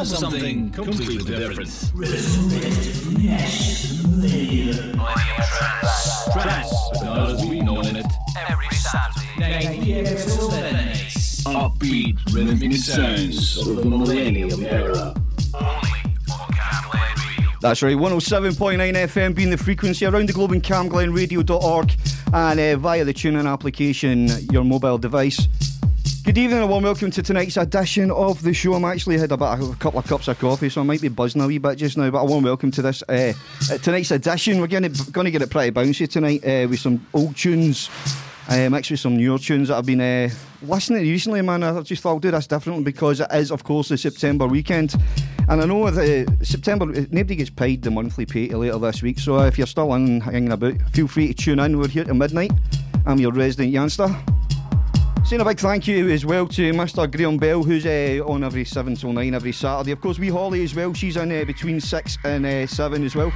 And now for something completely different. Trance, but not as we know it. Every Saturday, 9 p.m. till midnight. Upbeat, rhythmic sounds of the millennium era. Only on Camglen Radio. That's right, 107.9 FM being the frequency around the globe in camglenradio.org and uh, via the TuneIn application, your mobile device. Good evening and warm welcome to tonight's edition of the show. I'm actually had about a couple of cups of coffee, so I might be buzzing a wee bit just now. But a warm welcome to this uh, uh, tonight's edition. We're going to get it pretty bouncy tonight uh, with some old tunes, uh, mixed with some newer tunes that I've been uh, listening to recently. Man, I just thought I'll do this differently because it is, of course, the September weekend, and I know that uh, September nobody gets paid the monthly pay later this week. So uh, if you're still in hanging about, feel free to tune in. We're here till midnight. I'm your resident Yanzta. Saying a big thank you as well to Mr. Graham Bell, who's uh, on every 7 till 9 every Saturday. Of course, we Holly as well, she's in uh, between 6 and uh, 7 as well.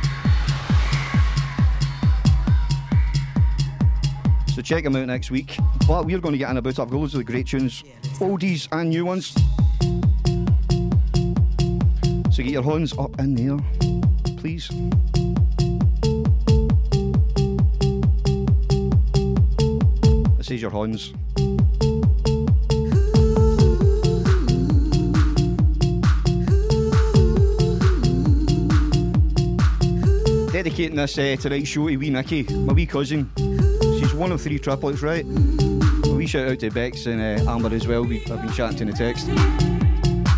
So check them out next week. But we're going to get in about it. I've got loads of the great tunes, oldies and new ones. So get your horns up in there, please. This is your horns. Dedicating this uh, tonight's show to wee Nikki, my wee cousin. She's one of three triplets, right? A wee shout out to Bex and uh, Amber as well. We, I've been chatting to the text.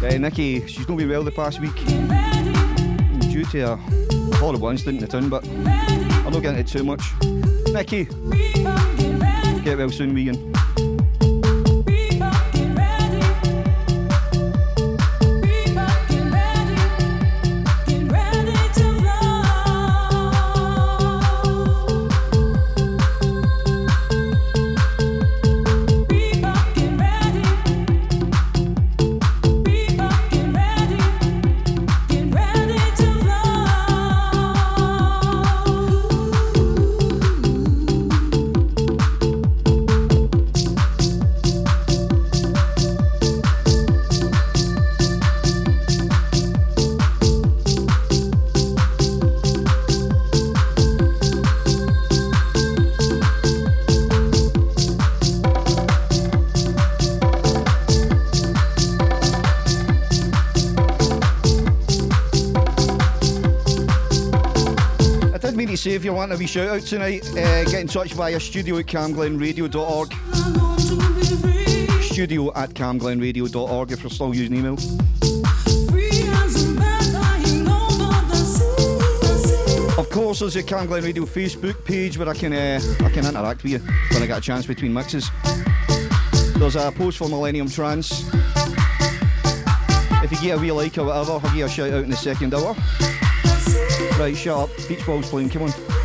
Uh, Nicky, she's not been well the past week due to a horrible incident in the town, but I'm not getting into too much. Nikki, get well soon, Megan. Want a wee shout out tonight, uh, get in touch via studio at camglenradio.org. Studio at camglenradio.org if you're still using email. Of course, there's a Cam Glen Radio Facebook page where I can uh, I can interact with you when I get a chance between mixes. There's a post for Millennium Trance. If you get a wee like or whatever, I'll give you a shout out in the second hour. Right, shut up. Beach ball's playing, come on.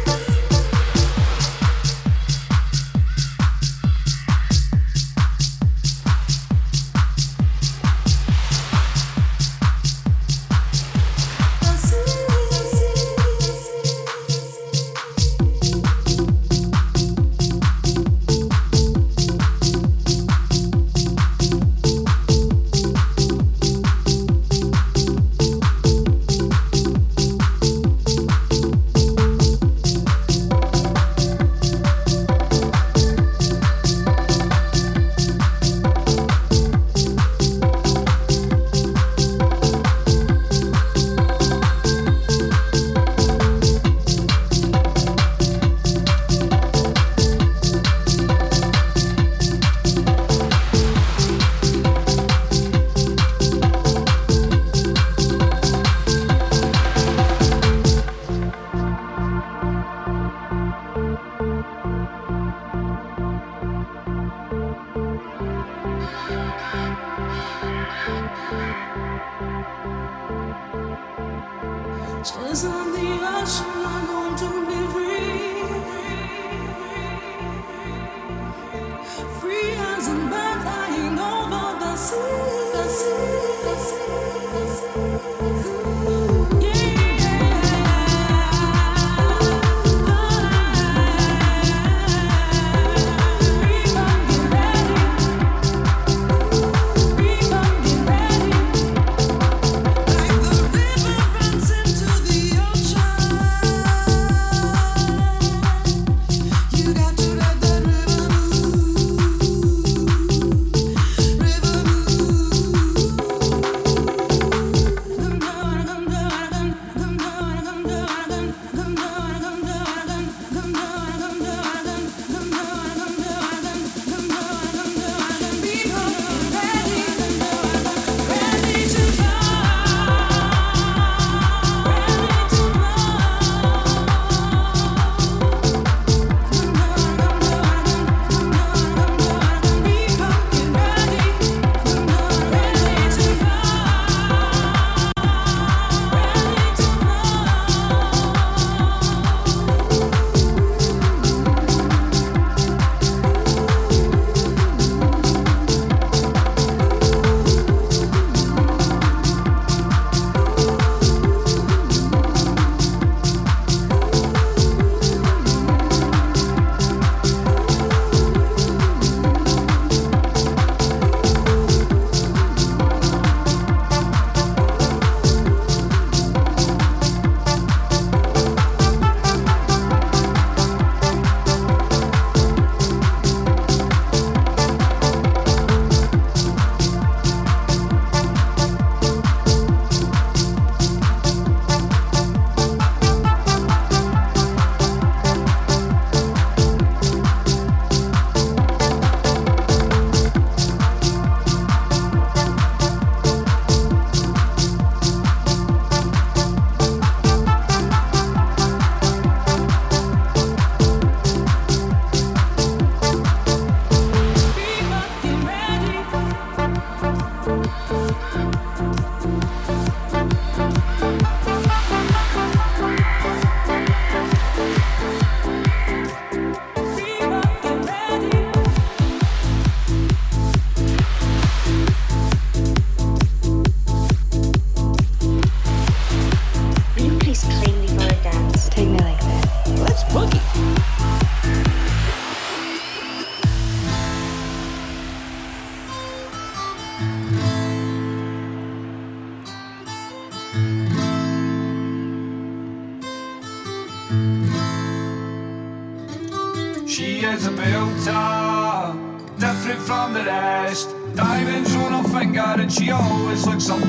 looks like some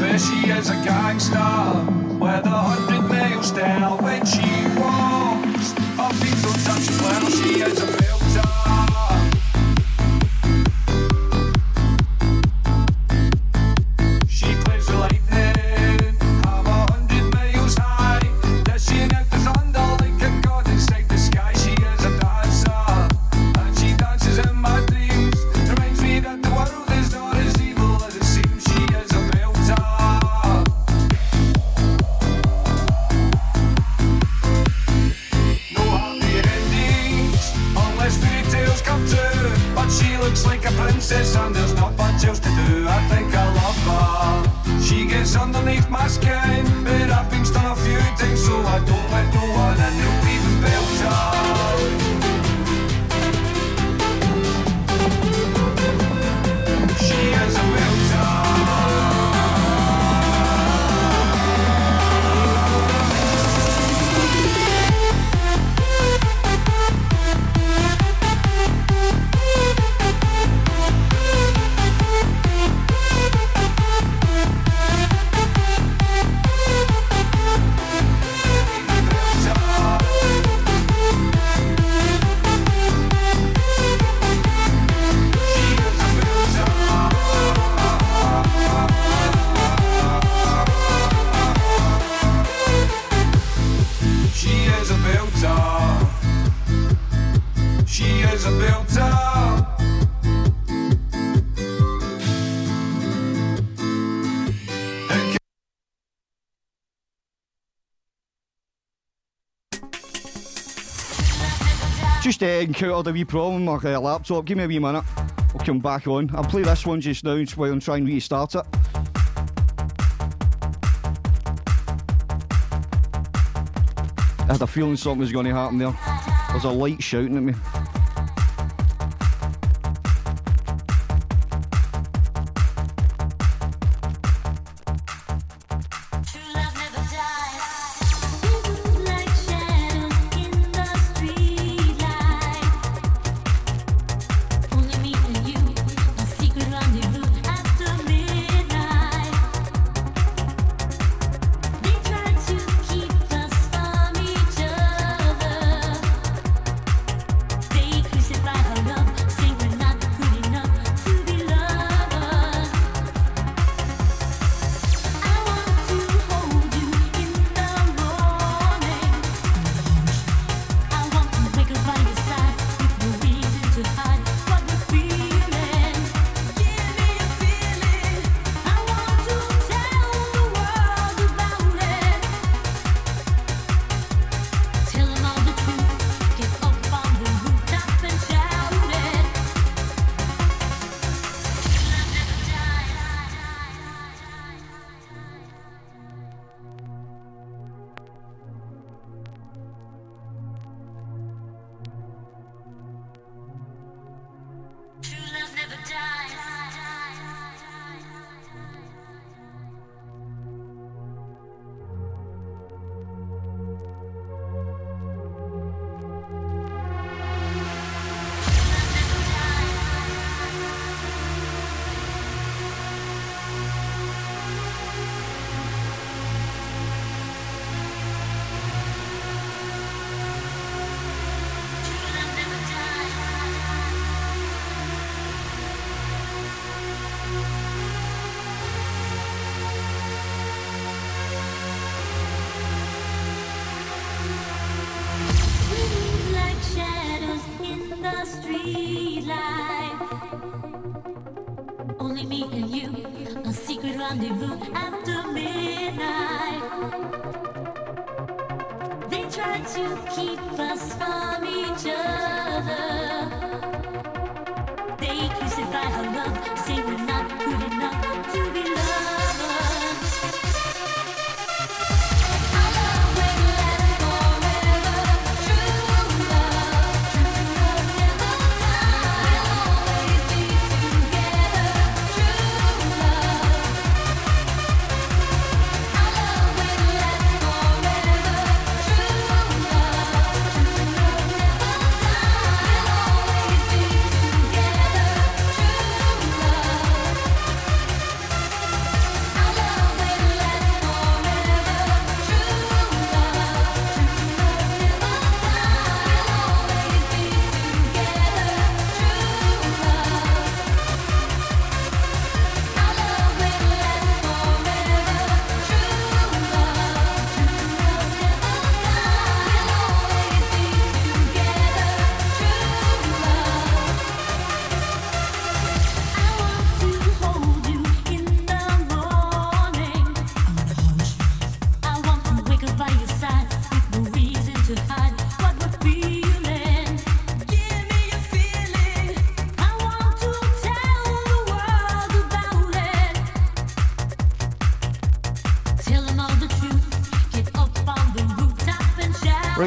just uh, encountered a wee problem with my uh, laptop. Give me a wee minute. I'll come back on. I'll play this one just now while I'm trying to restart it. I had a feeling something was going to happen there. There's a light shouting at me.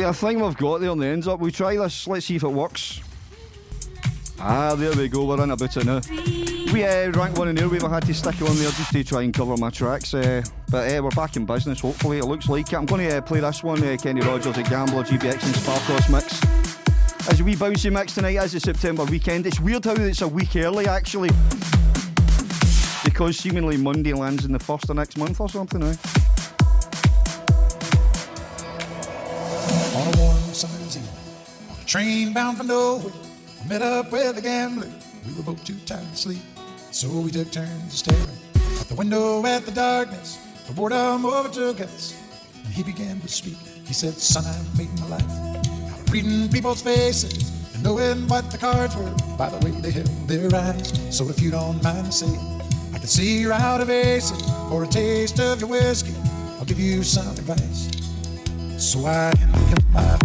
I think we've got there on the ends up. We try this. Let's see if it works. Ah, there we go. We're in about it now. We uh, rank one in there. We've had to stick it on there just to try and cover my tracks. Uh, but uh, we're back in business. Hopefully, it looks like it. I'm going to uh, play this one. Uh, Kenny Rogers, a Gambler, GBX, and Sparkos mix. As a wee bouncy mix tonight, as a September weekend. It's weird how it's a week early actually, because seemingly Monday lands in the first of next month or something. Now. Train bound for nowhere, I met up with a gambler. We were both too tired to sleep, so we took turns staring out the window at the darkness. The boredom overtook us, and he began to speak. He said, Son, I've made my life out of reading people's faces and knowing what the cards were by the way they held their eyes. So if you don't mind saying, I can see you're out of aces for a taste of your whiskey. I'll give you some advice. So I him my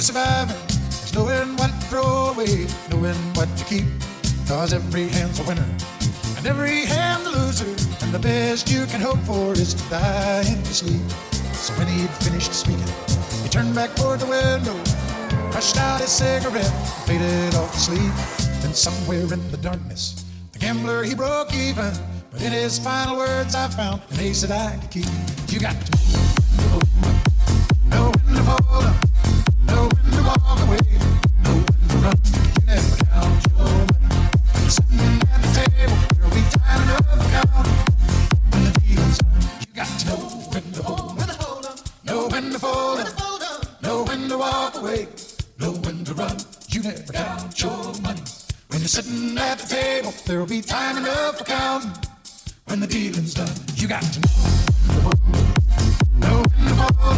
surviving is knowing what to throw away, knowing what to keep. Cause every hand's a winner and every hand's a loser. And the best you can hope for is to die in your sleep. So when he'd finished speaking, he turned back toward the window, crushed out his cigarette, faded off to sleep. Then somewhere in the darkness, the gambler he broke even. But in his final words, I found an ace that I could keep. You got to walk away, to run. You never count your money. When you're sitting at the table, there'll be time enough to count. When the dealing's done, you got to know. Know when to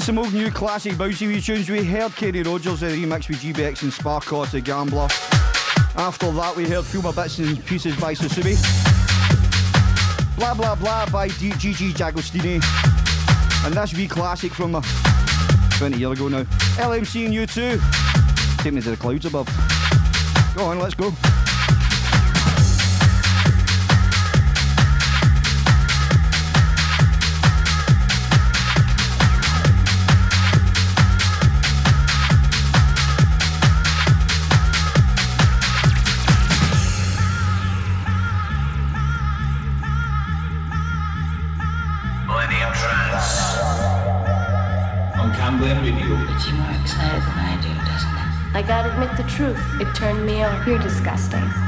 Doing some old new classic bouncy wee tunes. We heard Kenny Rogers, the remix with GBX and Sparkos, the Gambler. After that, we heard Feel My Bits and Pieces by Susubi. Blah Blah Blah by D- Gigi D'Agostino. And that's wee classic from uh, 20 years ago now. LMC and U2. Take me to the clouds above. Go on, let's go. It turned me on. You're disgusting.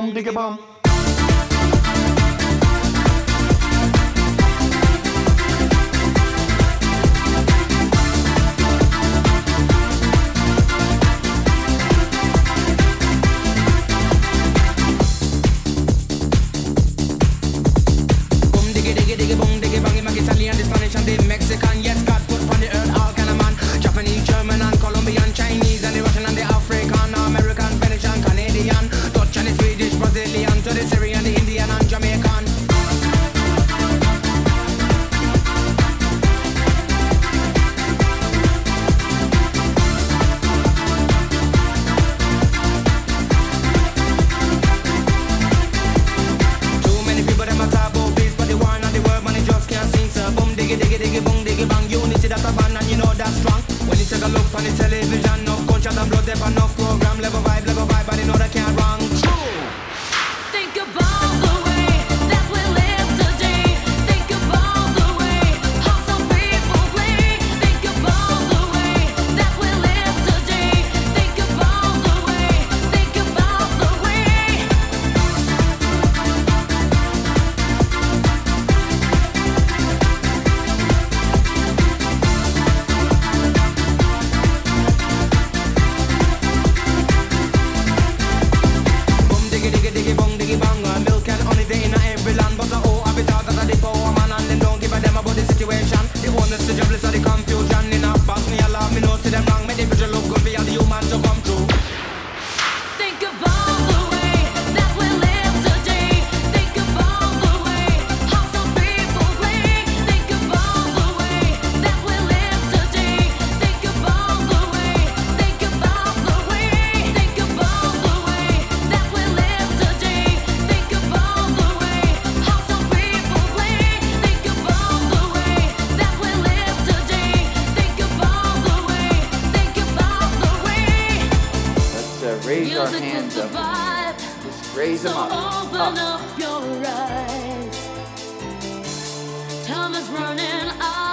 bom, diga bom. Raise them up. Open up. up your eyes. Time is running out.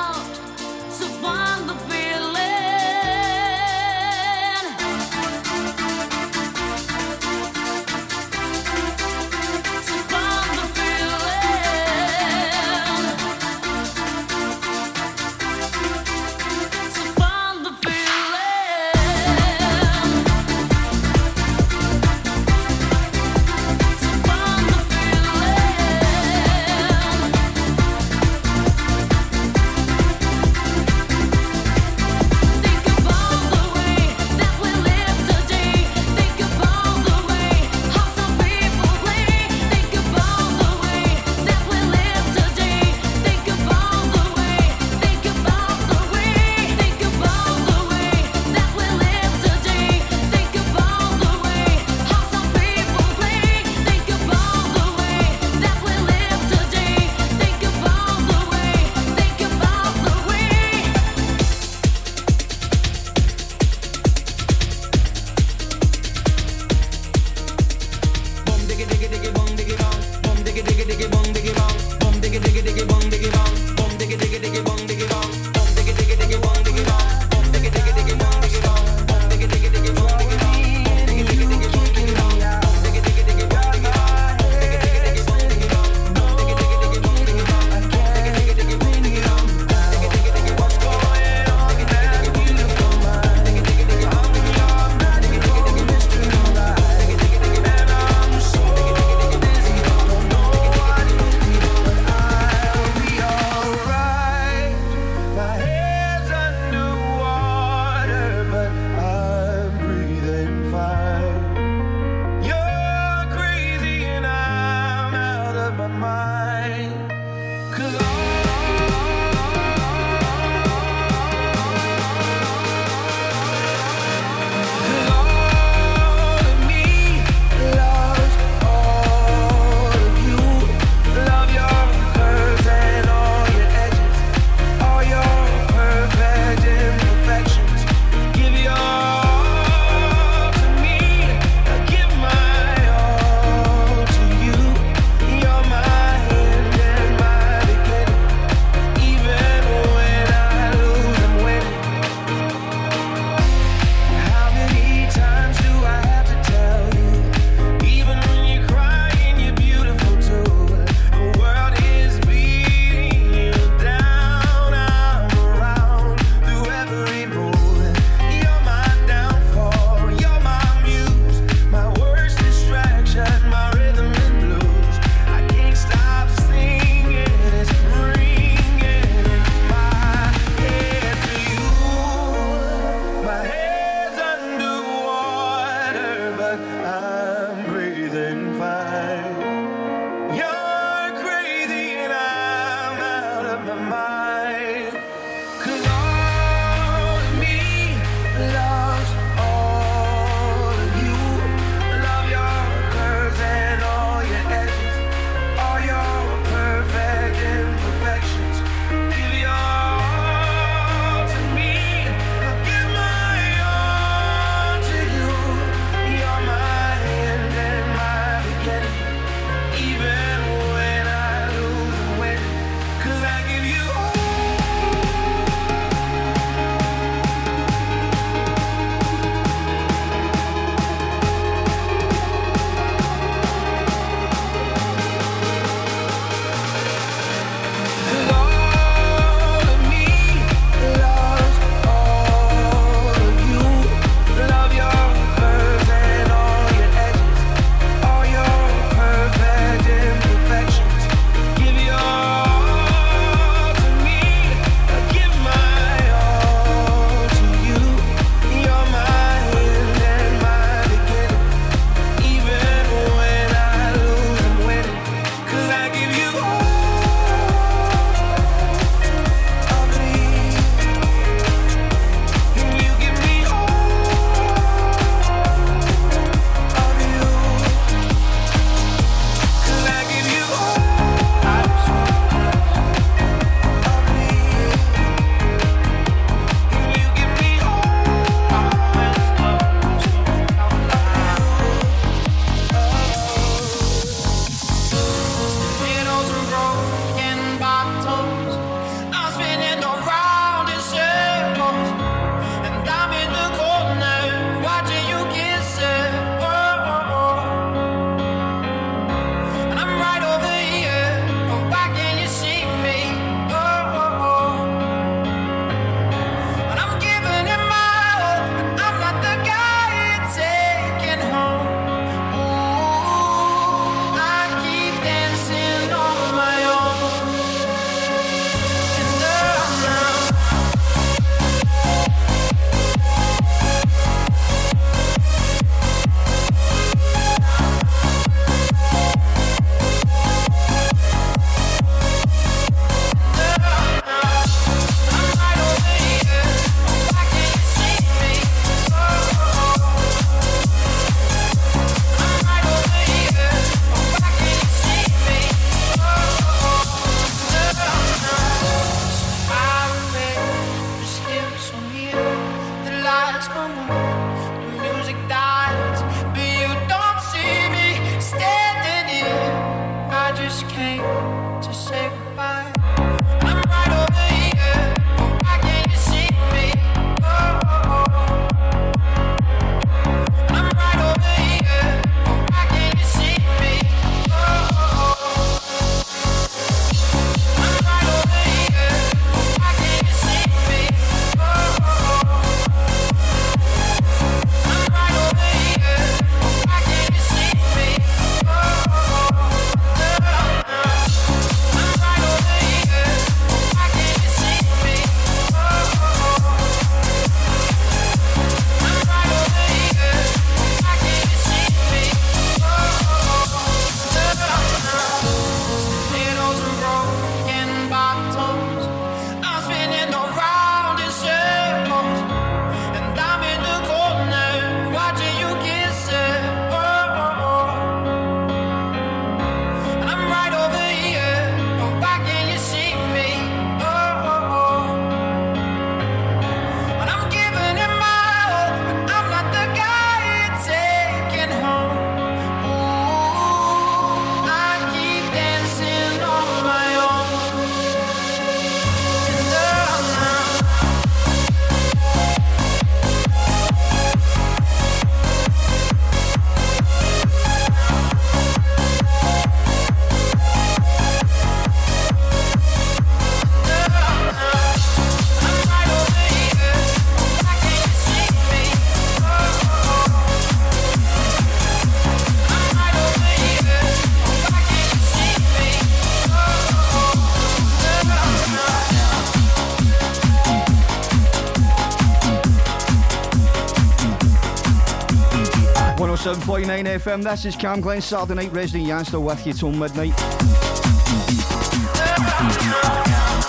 89 FM. This is Cam Glen, Saturday Night Resident Yanzta with you till midnight.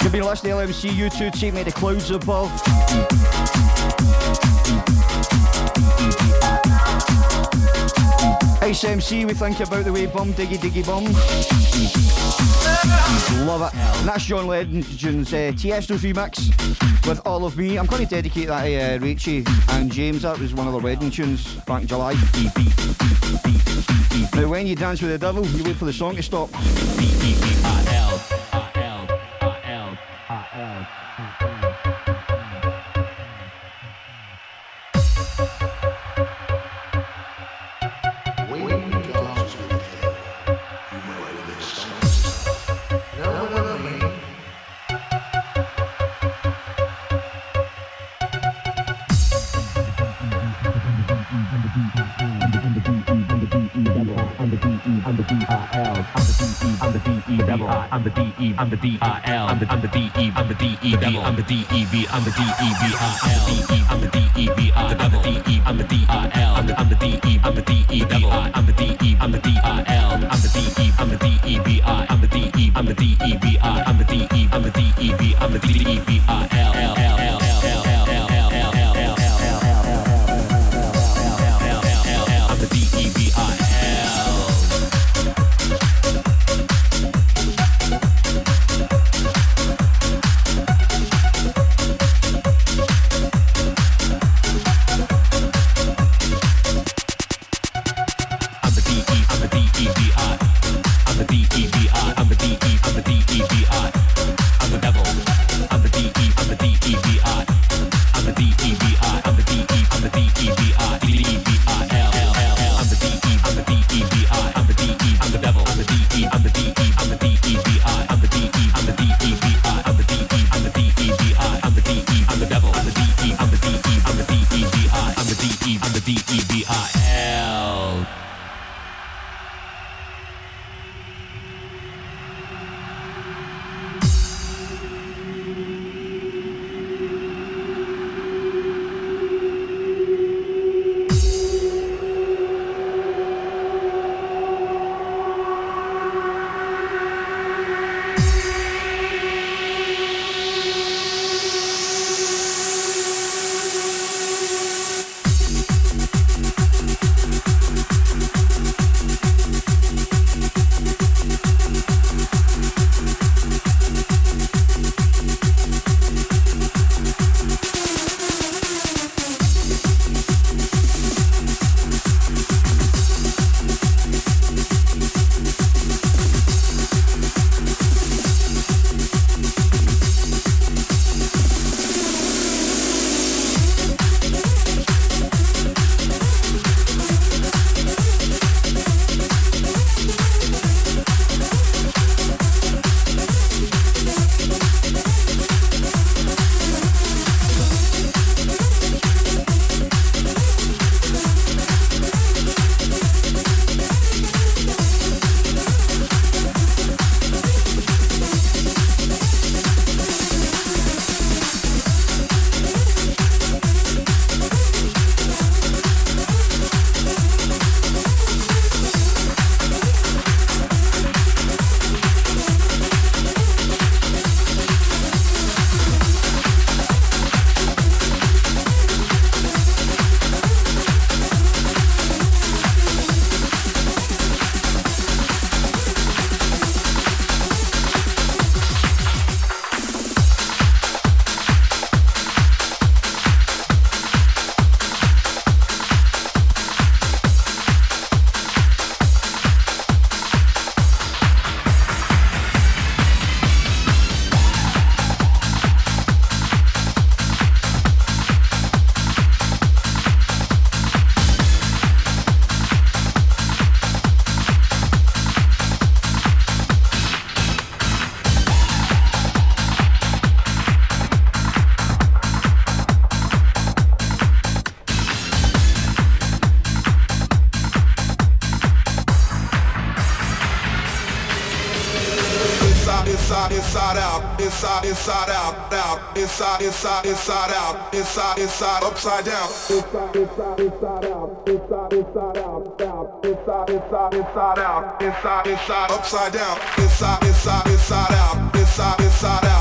You've been listening to LMC two Take Me to Clouds Above. HMC, we think about the way bum diggy diggy bum. Love it. And that's John Legend's uh, Tiesto's remix with All of Me. I'm going to dedicate that to uh, Richie and James. That was one of the wedding tunes back in July. Now, when you dance with the devil, you wait for the song to stop. E, I'm the D I L, I'm the I'm the D E, I'm the D E, devil, I'm the D E V, I'm the D E V I L, I'm the D E V I, I'm the D E, I'm the D I L. inside, inside, inside out, inside, inside, upside down. Inside, inside, inside out, inside, inside out, out, inside, inside, inside out, inside, inside, upside down. Inside, inside, inside out, inside, inside out, out,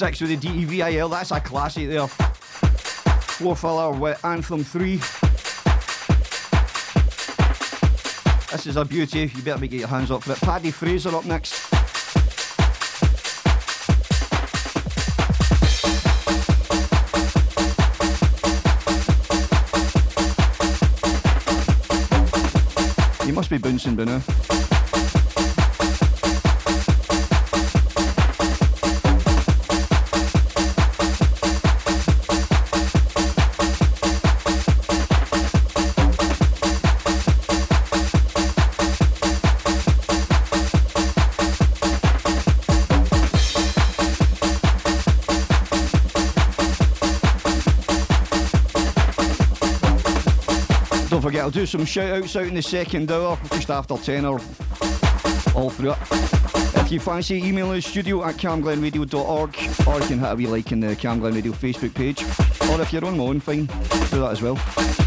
Six with the DEVIL. That's a classic there. Floor filler with Anthem three. This is a beauty. You better be get your hands up for it. Paddy Fraser up next. You must be bouncing by now. Do some shout outs out in the second hour, just after 10 or all through it. If you fancy emailing us, studio at camglenradio.org, or you can hit a wee like in the Cam Glen Radio Facebook page. Or if you're on my own, fine, do that as well.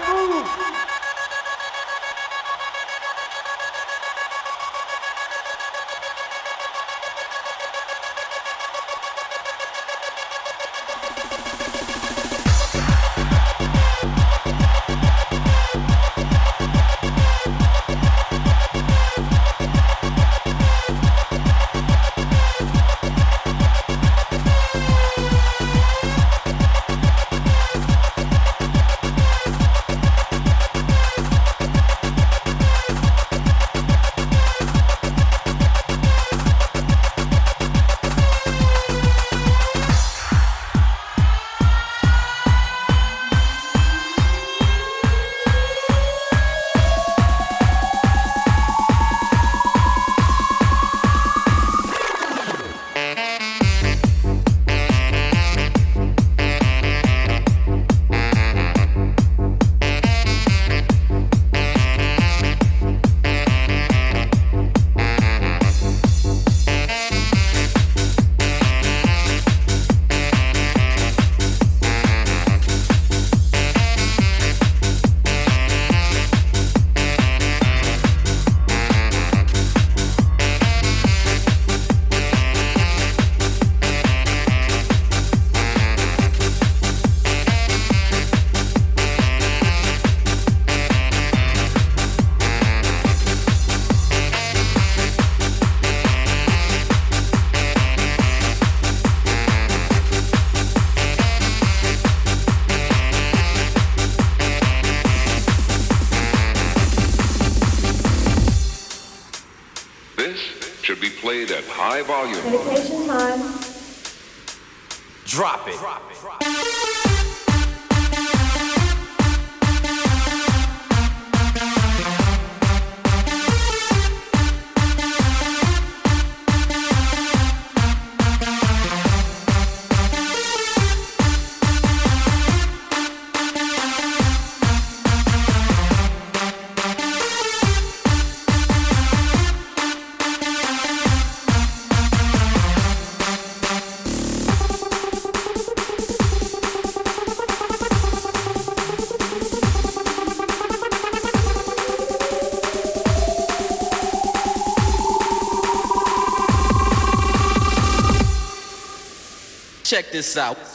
To move. High volume. Meditation time. Drop it. Check this out.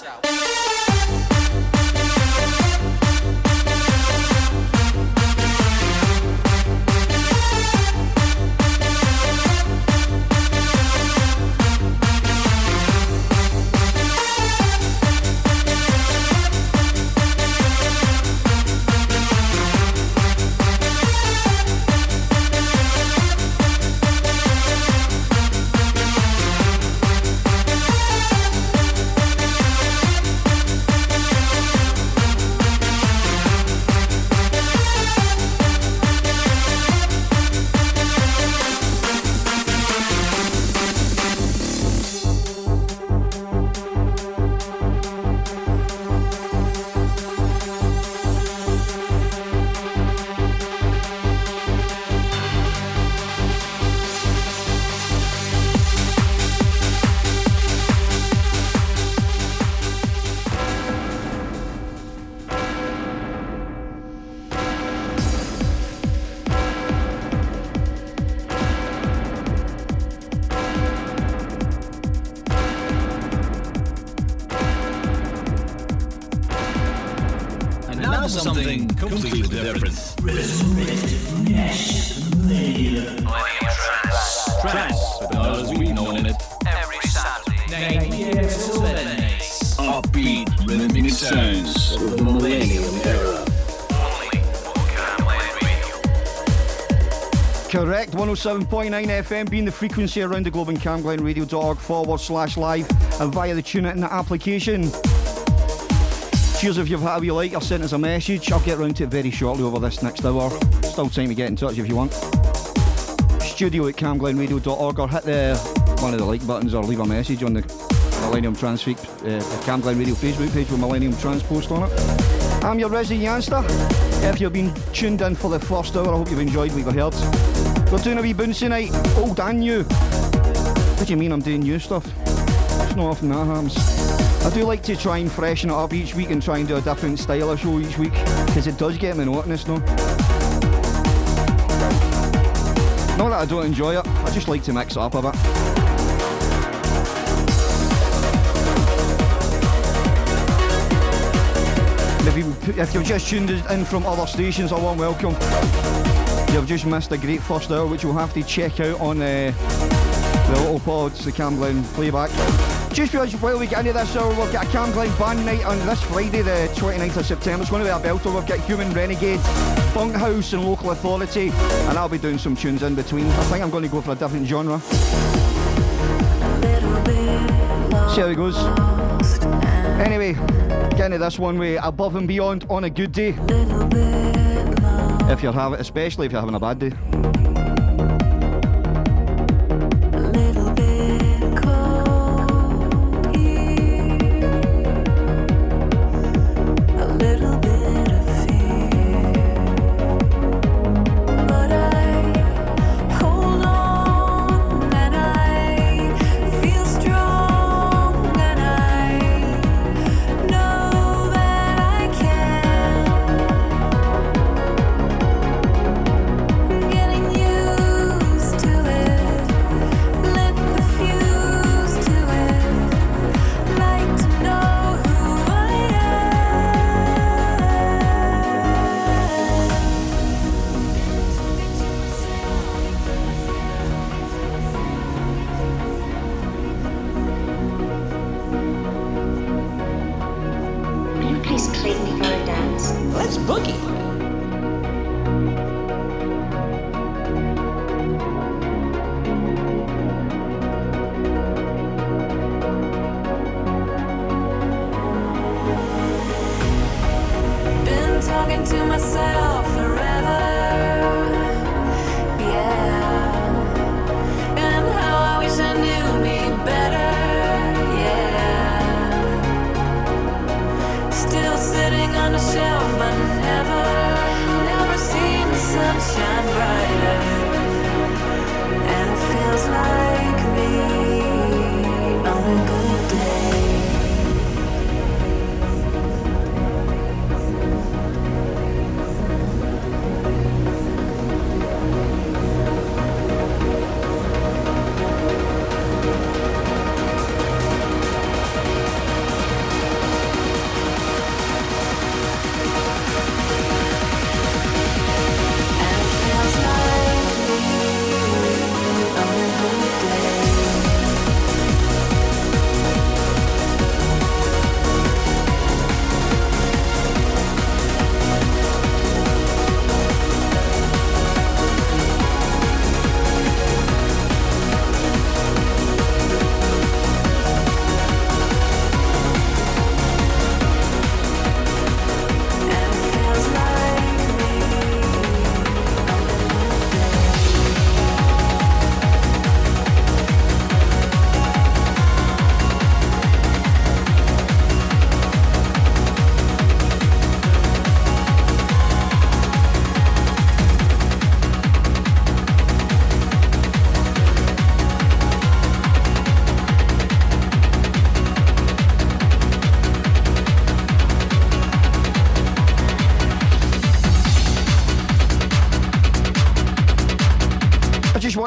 107.9 FM being the frequency around the globe and camglenradio.org forward slash live and via the tune in application. Cheers if you've had a wee like or sent us a message. I'll get round to it very shortly over this next hour. Still time to get in touch if you want. Studio at camglenradio.org or hit the one of the like buttons or leave a message on the Millennium Trance Freak, uh, Cam Glen Radio Facebook page with Millennium Trance post on it. I'm your Resi Yanzta. If you've been tuned in for the first hour, I hope you've enjoyed what you've heard. We're doing a wee bouncy night, old oh, and new. What do you mean I'm doing new stuff? It's not often that happens. I do like to try and freshen it up each week and try and do a different style of show each week because it does get monotonous, no? Not that I don't enjoy it, I just like to mix it up a bit. If, you, if you've just tuned in from other stations, I want welcome. You've just missed a great first hour, which you'll have to check out on uh, the Little Pods, the Cam playback. Just because while we get into this hour, we've got a Cam band night on this Friday, the 29th of September. It's going to be a belter. We've got Human Renegade, Funk House, and Local Authority, and I'll be doing some tunes in between. I think I'm going to go for a different genre. See how it goes. Anyway, get into this one way above and beyond on a good day. If you're having, especially if you're having a bad day.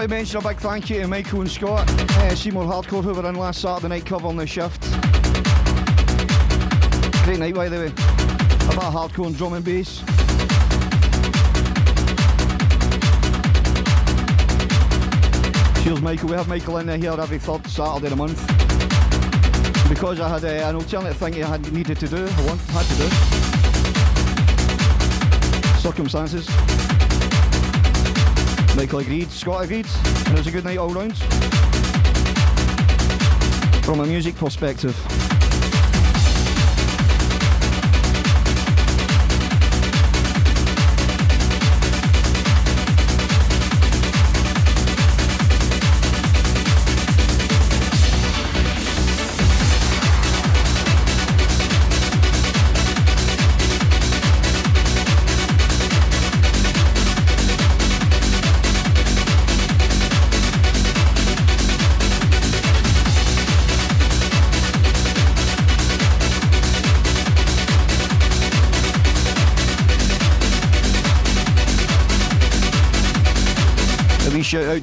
To mention a big thank you to Michael and Scott, uh, Seymour Hardcore, who were in last Saturday night covering the shift. Great night, by the way. About hardcore and drum and bass. Cheers, Michael. We have Michael in here every third Saturday of the month. Because I had uh, an alternative thing I had needed to do, I want, had to do. Circumstances. Michael agreed, Scott agreed, and it was a good night all round. From a music perspective.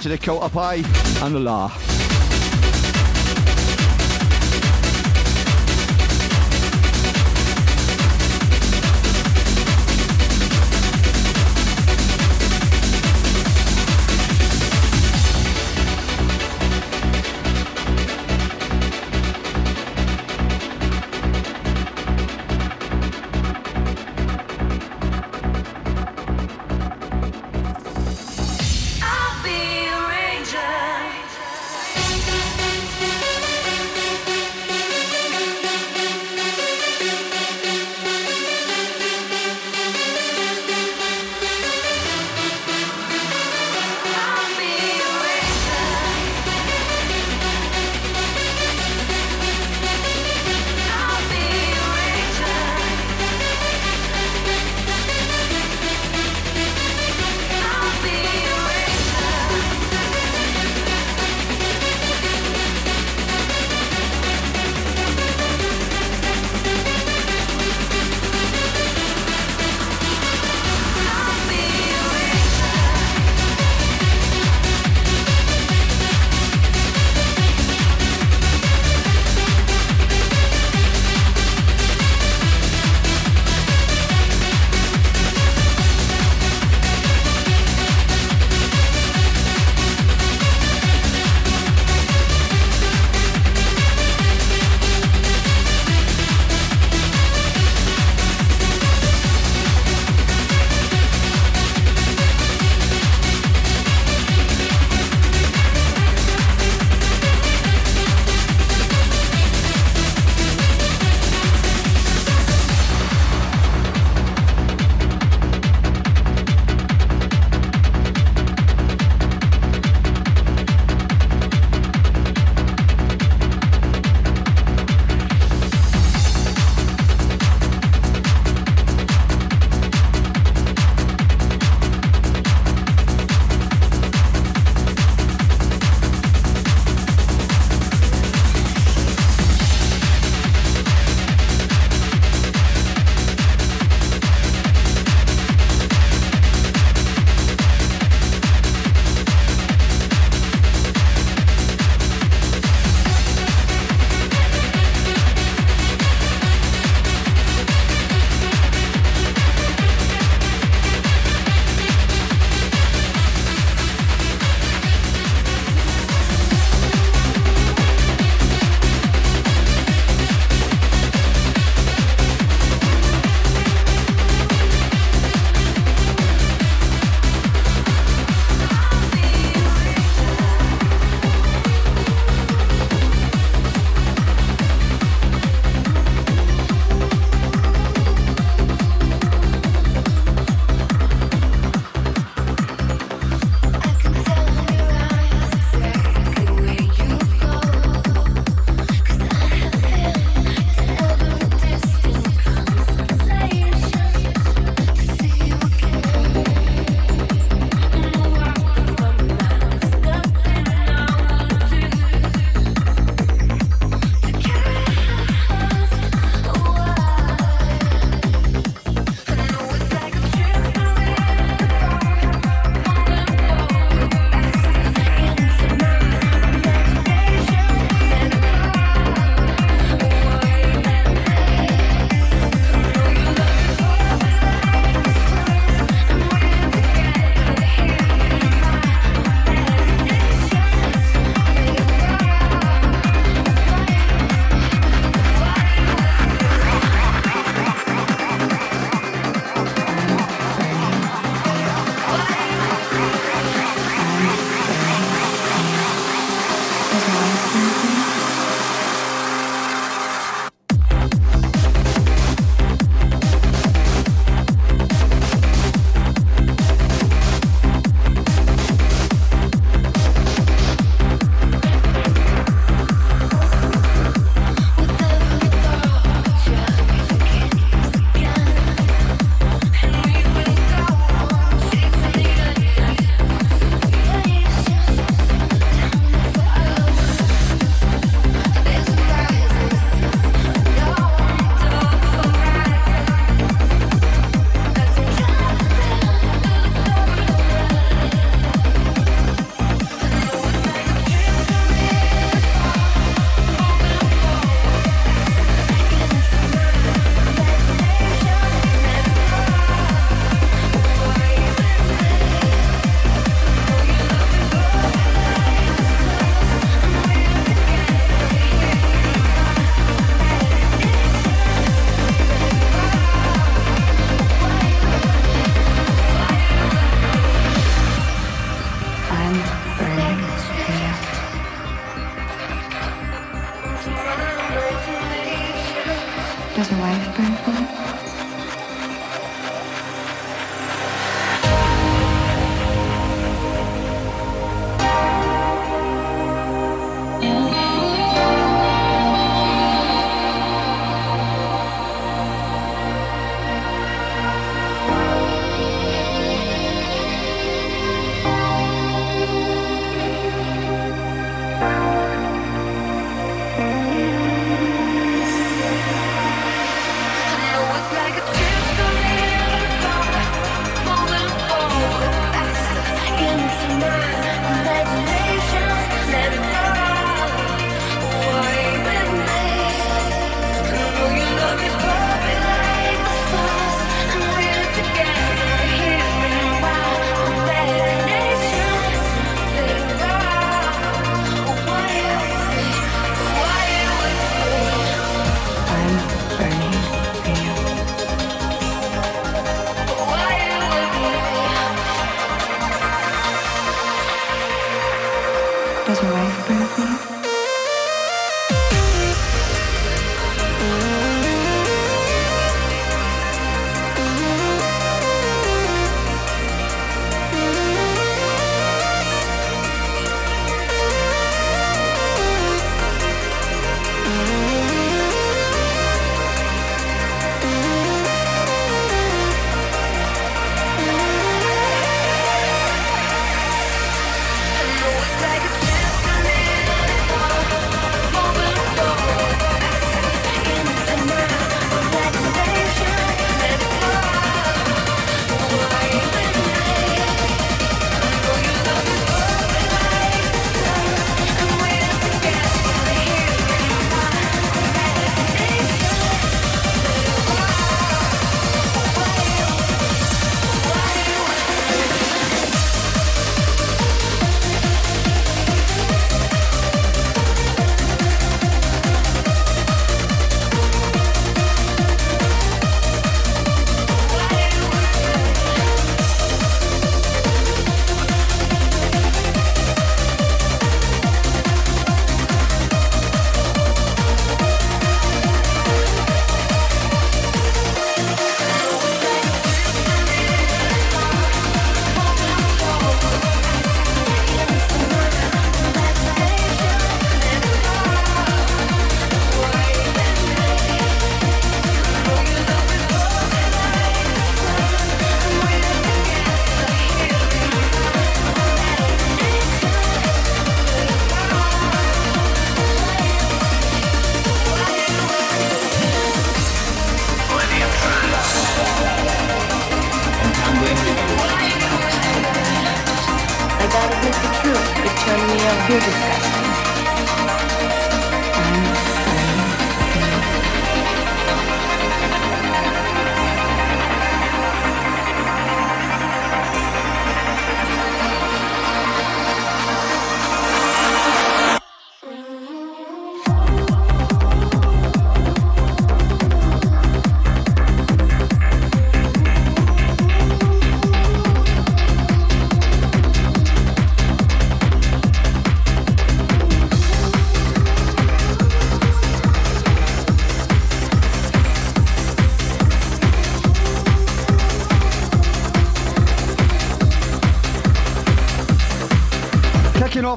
To the Kilter Pie and the La. Does your wife bring me?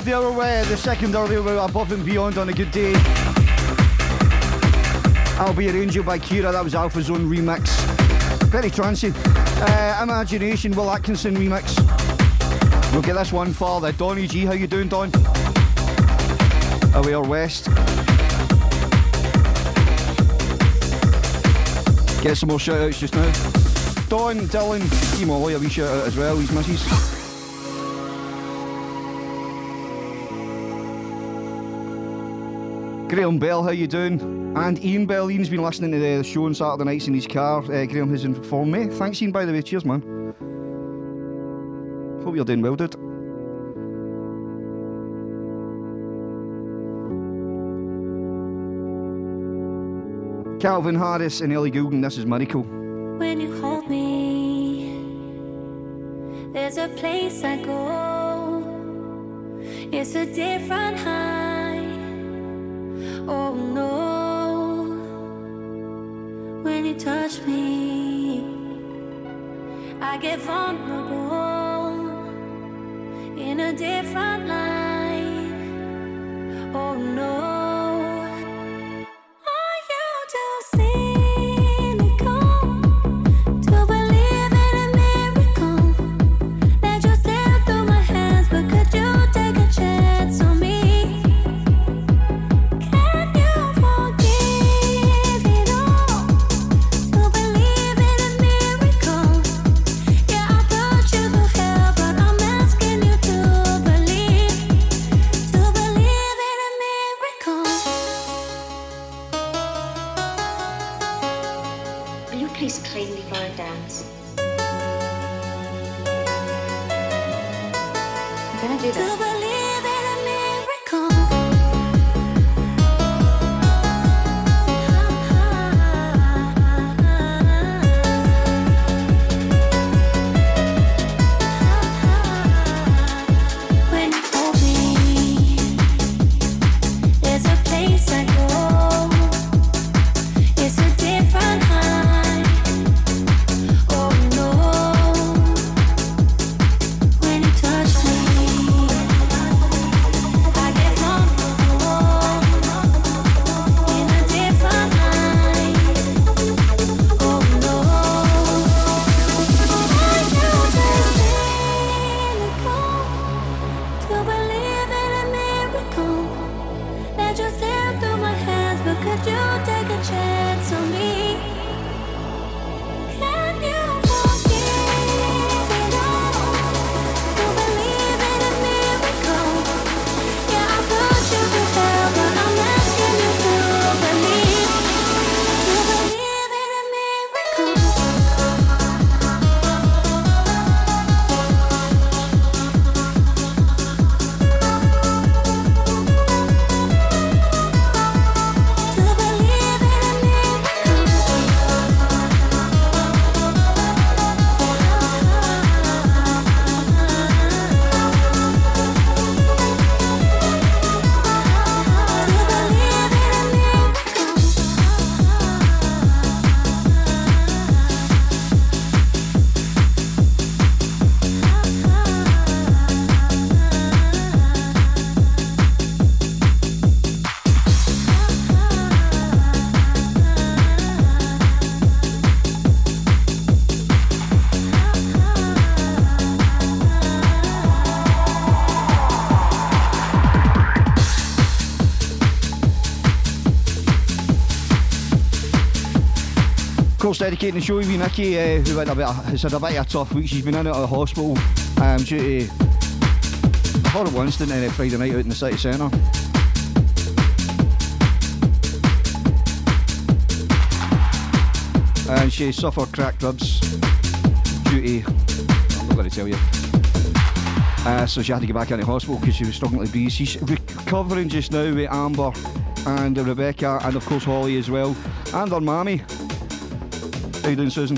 The hour, uh, the second hour, hour above and beyond on a good day. I'll Be Your Angel by Kira, that was Alphazone remix. Very trancey. Uh, Imagination, Will Atkinson remix. We'll get this one for the Donny G. How you doing, Don? Away or west? Get some more shout outs just now. Don, Dylan, Ollie, a wee shout out as well, his missus. Graham Bell, how you doing? And Ian Bell, Ian's been listening to the show on Saturday nights in his car. Uh, Graham has informed me. Thanks, Ian, by the way. Cheers, man. Hope you're doing well, dude. Calvin Harris and Ellie Goulding, this is Miracle. When you hold me, there's a place I go. It's a different high. I get vulnerable Of course, dedicating the show Nikki, uh, who had a bit of, has had a bit of a tough week. She's been in out of hospital um, due to a horrible incident in a Friday night out in the city centre. And she suffered cracked ribs due to. I'm not going to tell you. Uh, so she had to get back into the hospital because she was struggling to breathe. She's recovering just now with Amber and Rebecca, and of course Holly as well, and her mammy. How you doing, Susan?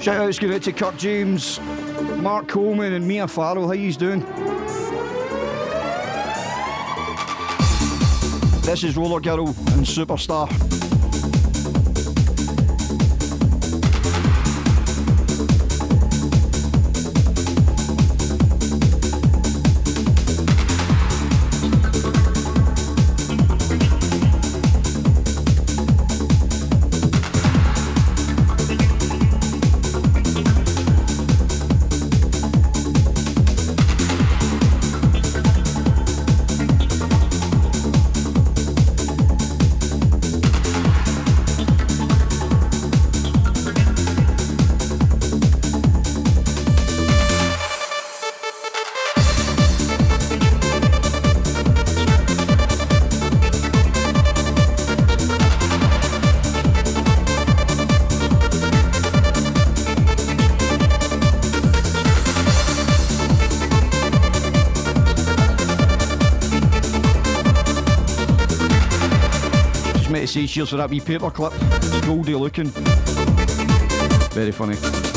Shout outs out to Kirk James, Mark Coleman, and Mia Farrell. How you doing? This is Roller Girl and Superstar. Cheers for that wee paper clip. Goldie looking. Very funny.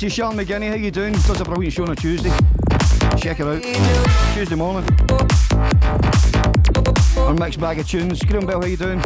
to Sean McGinney. How you doing? Does a brilliant show on a Tuesday. Check it out. Tuesday morning. On Mixed Bag of Tunes. Graham Bell, how you doing?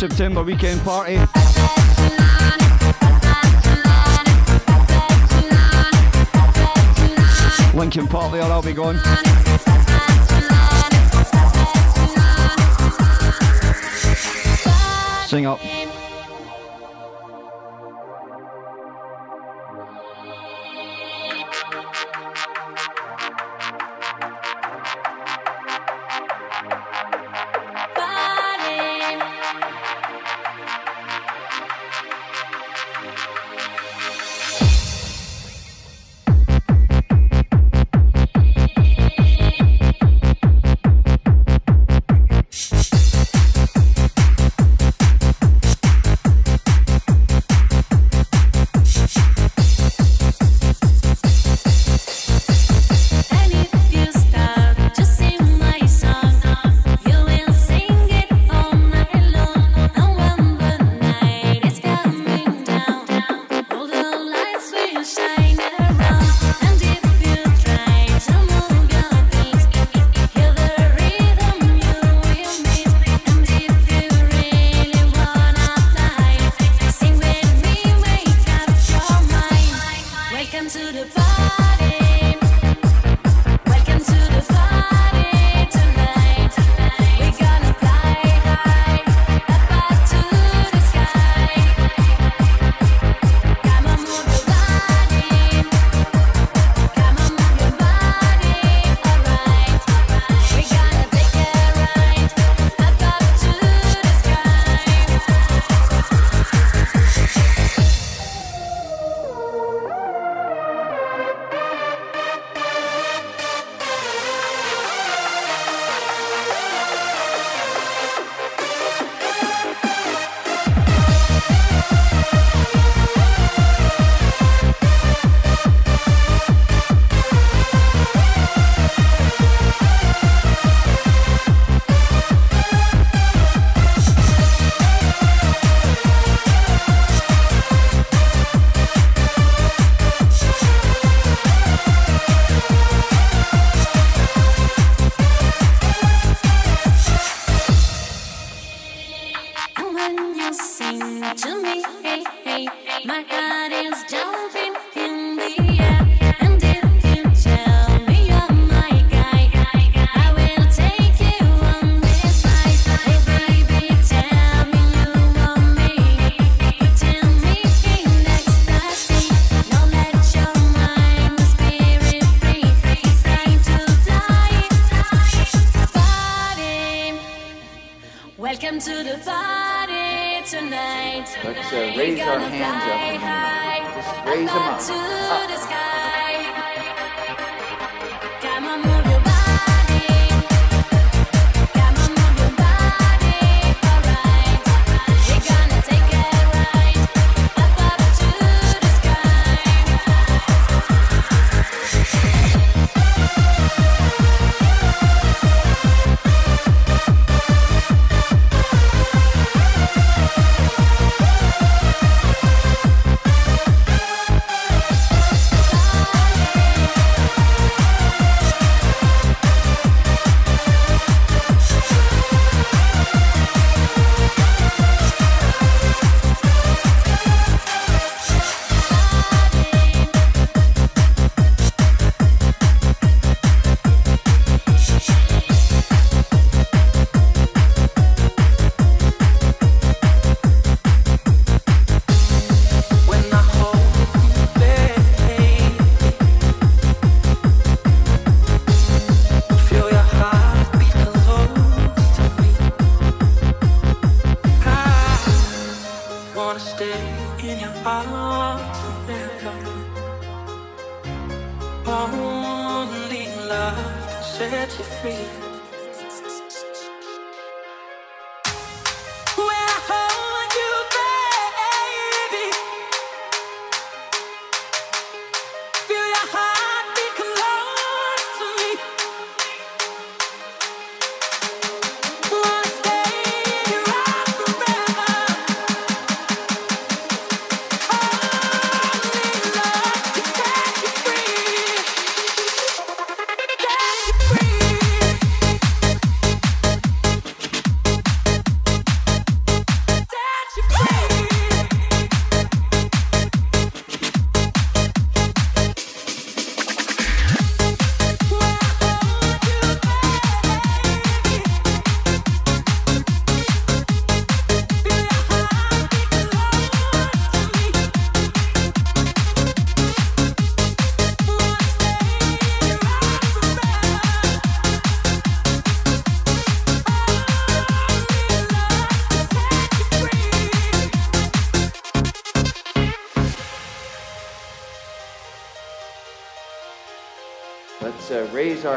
September weekend party. Lincoln Park there, I'll be gone. Sing up.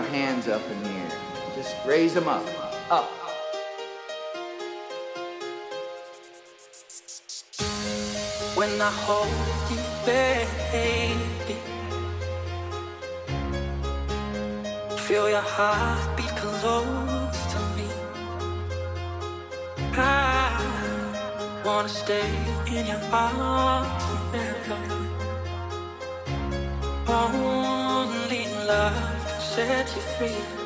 hands up in the air. Just raise them up, up. When I hold you, baby, feel your heartbeat close to me. I wanna stay in your arms forever. Only love set you free.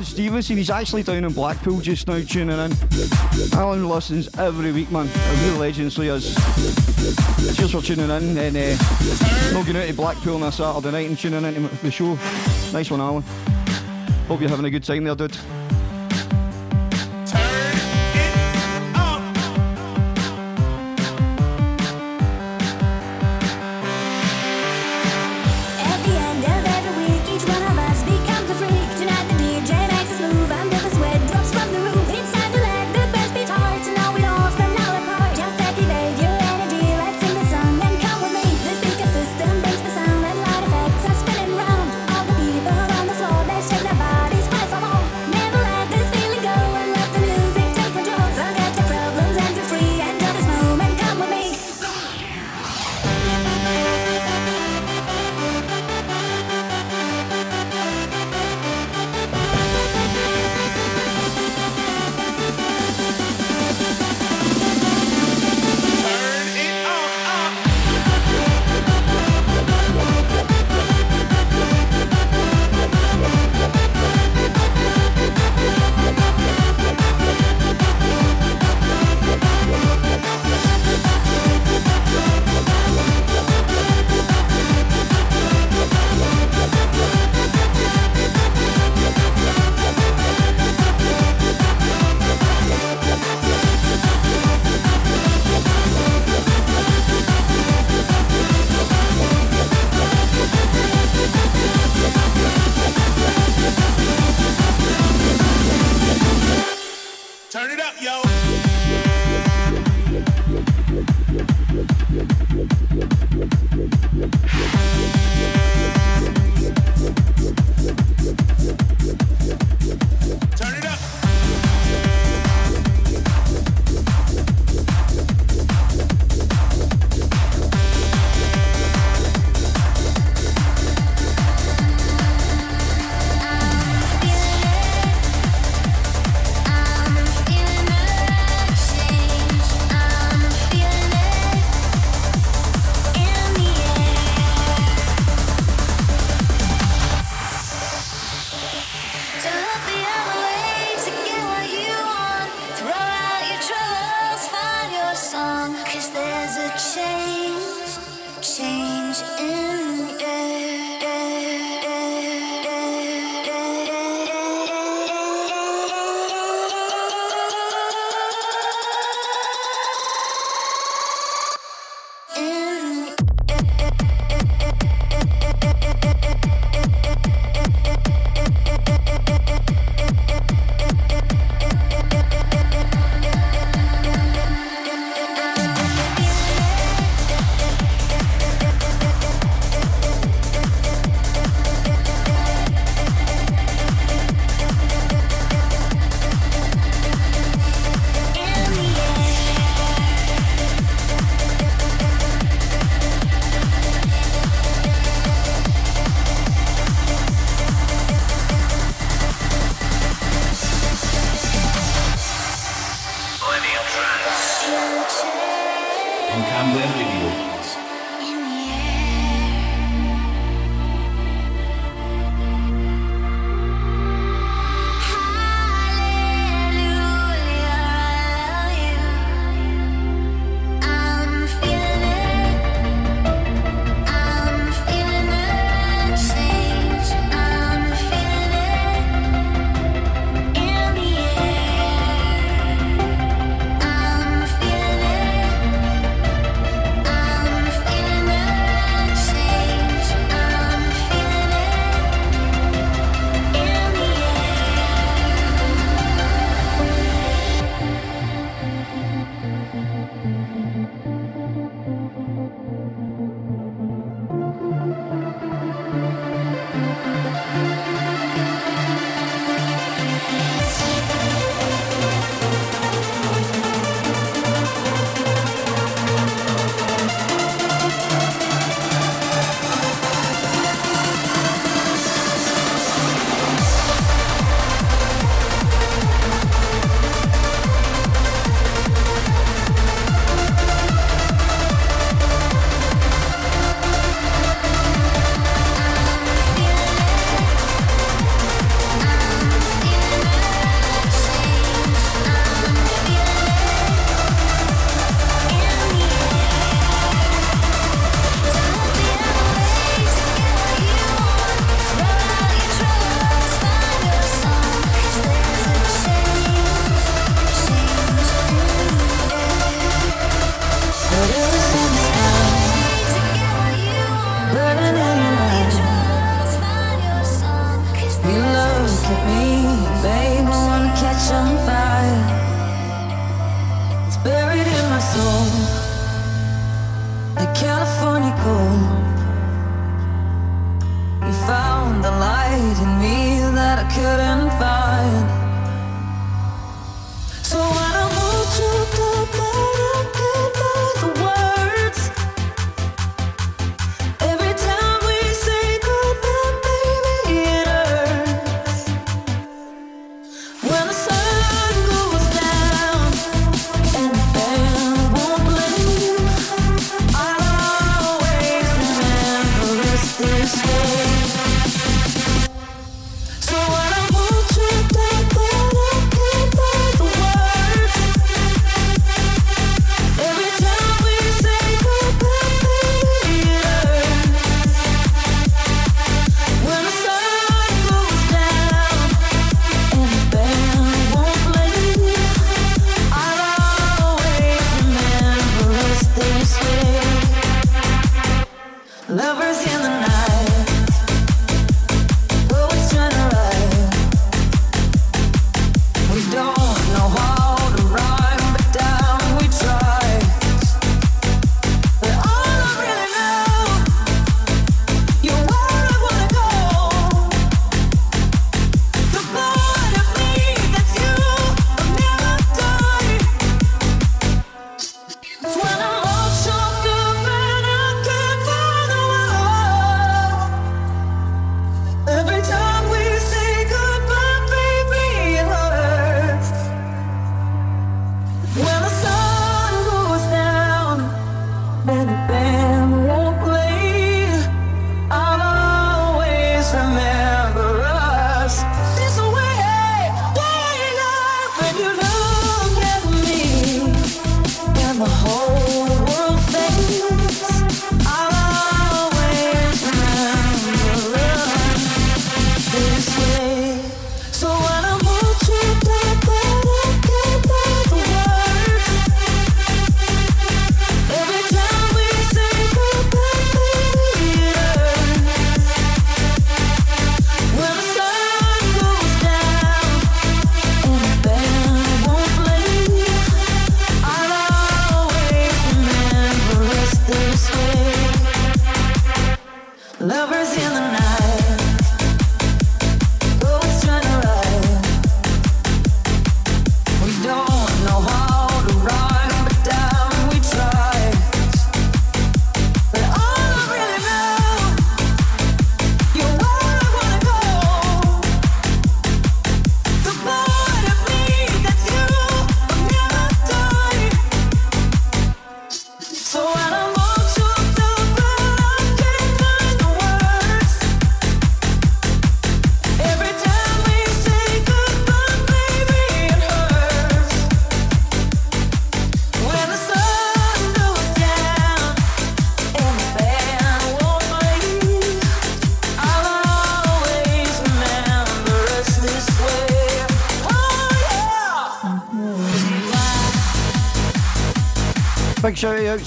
Alan Stevenson, he's actually down in Blackpool just now tuning in. Alan listens every week, man. A real legend, so he is. Cheers for tuning in and uh, logging out to Blackpool on a Saturday night and tuning in to the show. Nice one, Alan. Hope you're having a good time there, dude. Cause there's a change, change in me.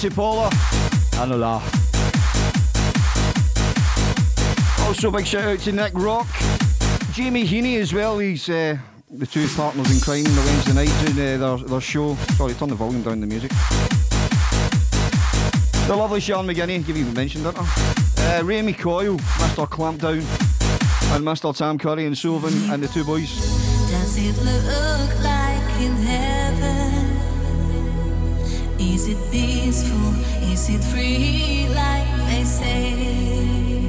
Monty Paula and a laugh. Also, big shout out to Nick Rock, Jamie Heaney as well. He's uh, the two partners in crime on the Wednesday night doing uh, their, their show. Sorry, turn the volume down the music. The lovely Sean McGinney, you've even mentioned that. Uh, Ray McCoyle, Mr. Clampdown, and Mr. Tam Curry and Sullivan and the two boys. Does it look like Is it peaceful? Is it free like they say?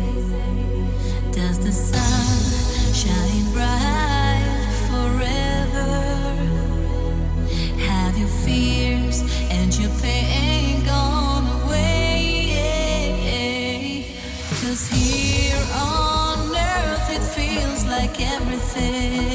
Does the sun shine bright forever? Have your fears and your pain gone away? Cause here on earth it feels like everything.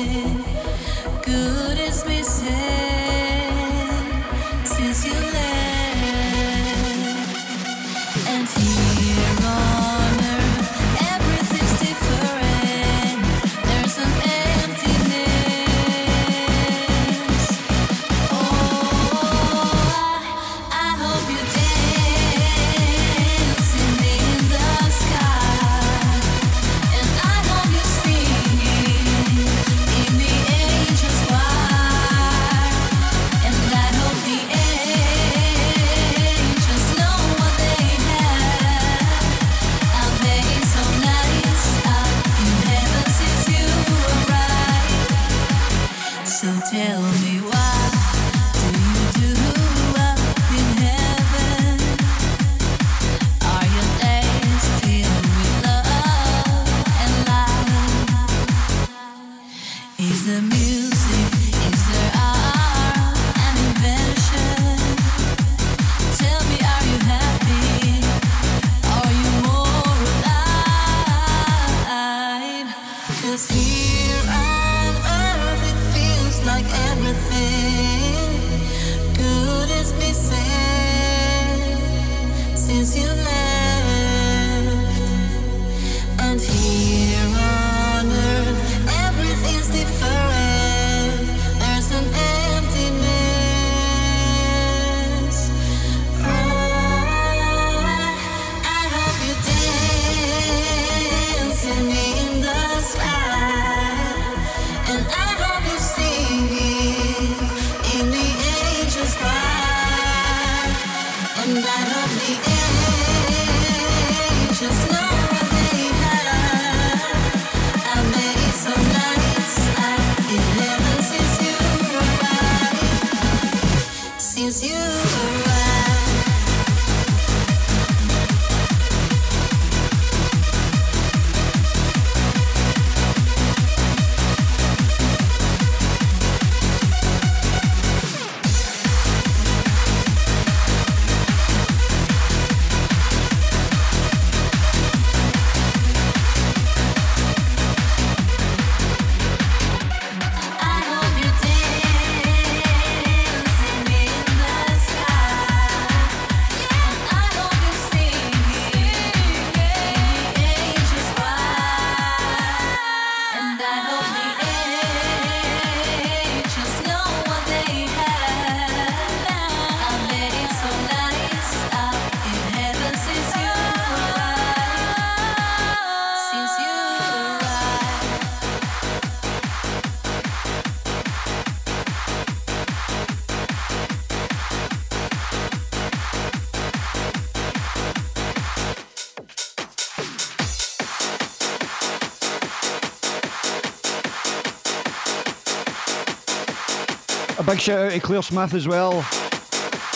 shout out to Claire Smith as well.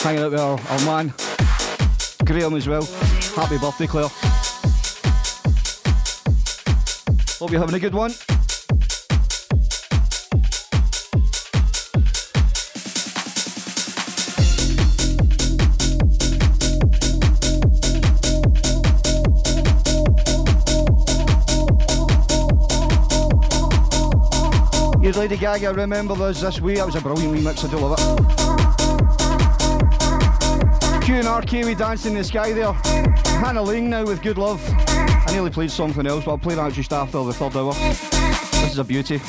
Hanging out with our, our man, Graham as well. Happy birthday, Claire. Hope you're having a good one. Lady Gaga, remember those? this we, That was a brilliant remix, I do love it. Q&R Kiwi dancing in the Sky there. Hannah Ling now with Good Love. I nearly played something else, but I'll play that just after the third hour. This is a beauty.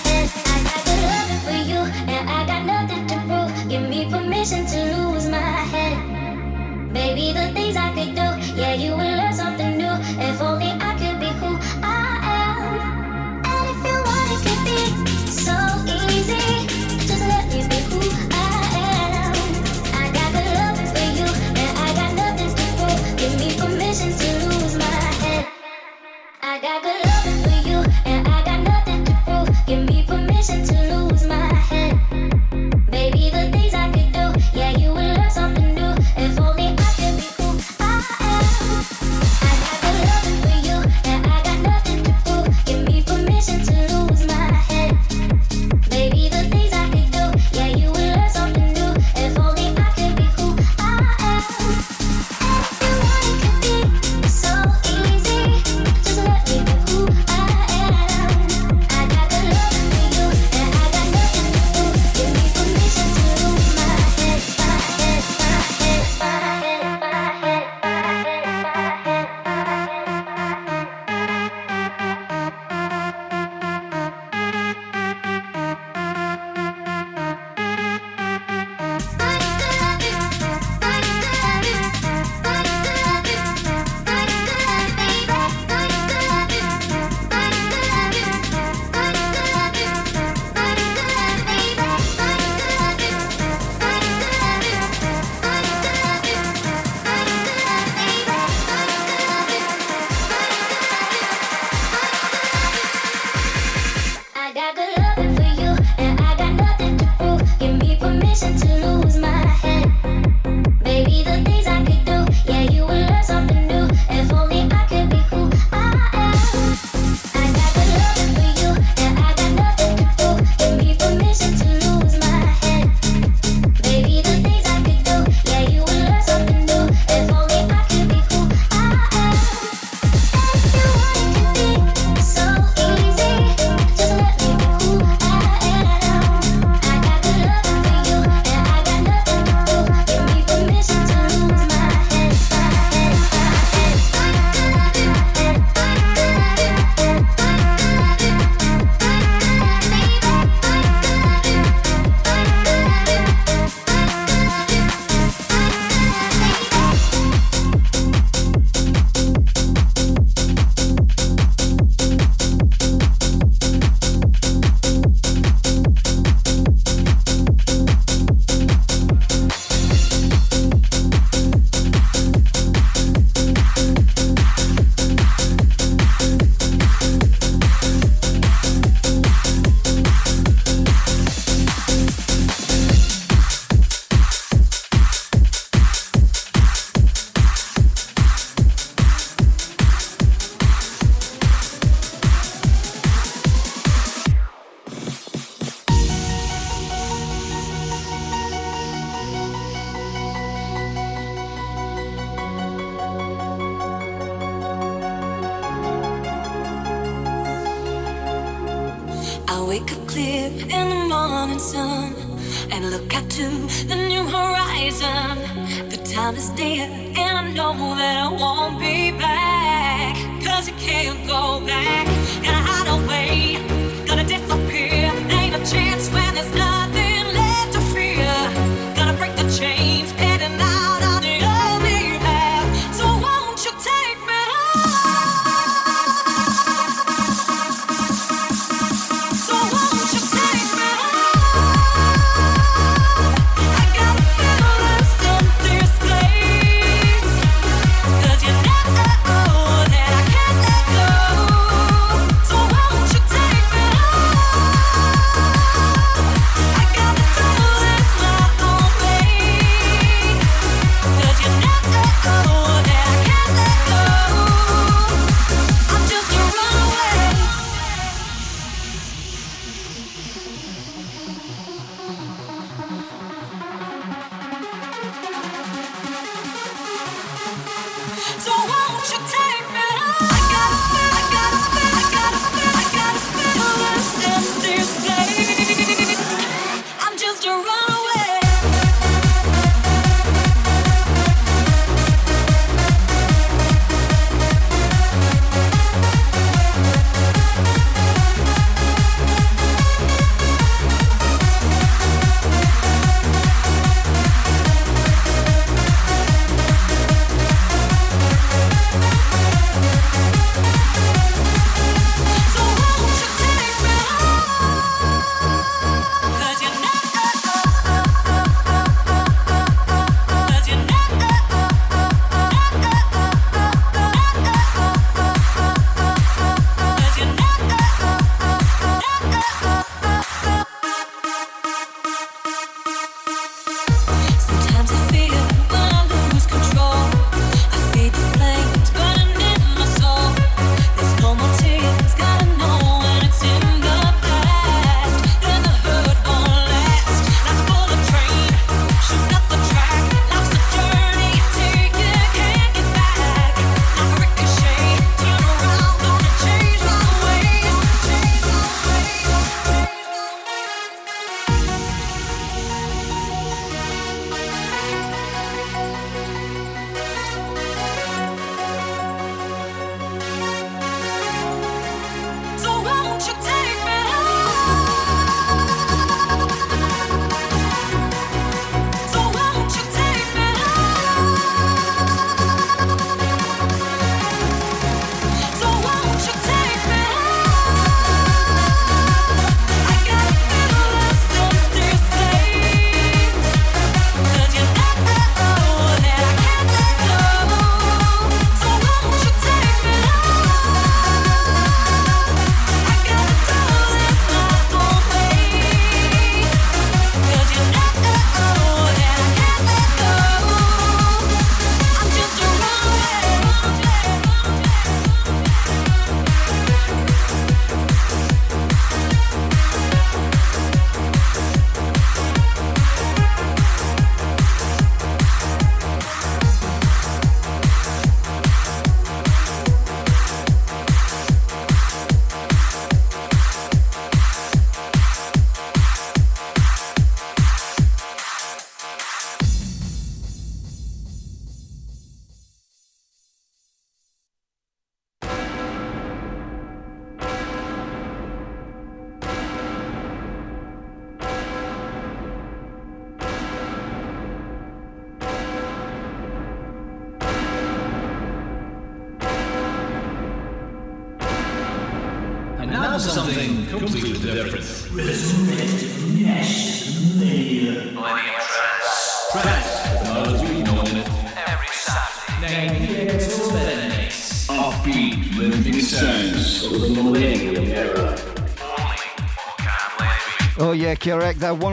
like a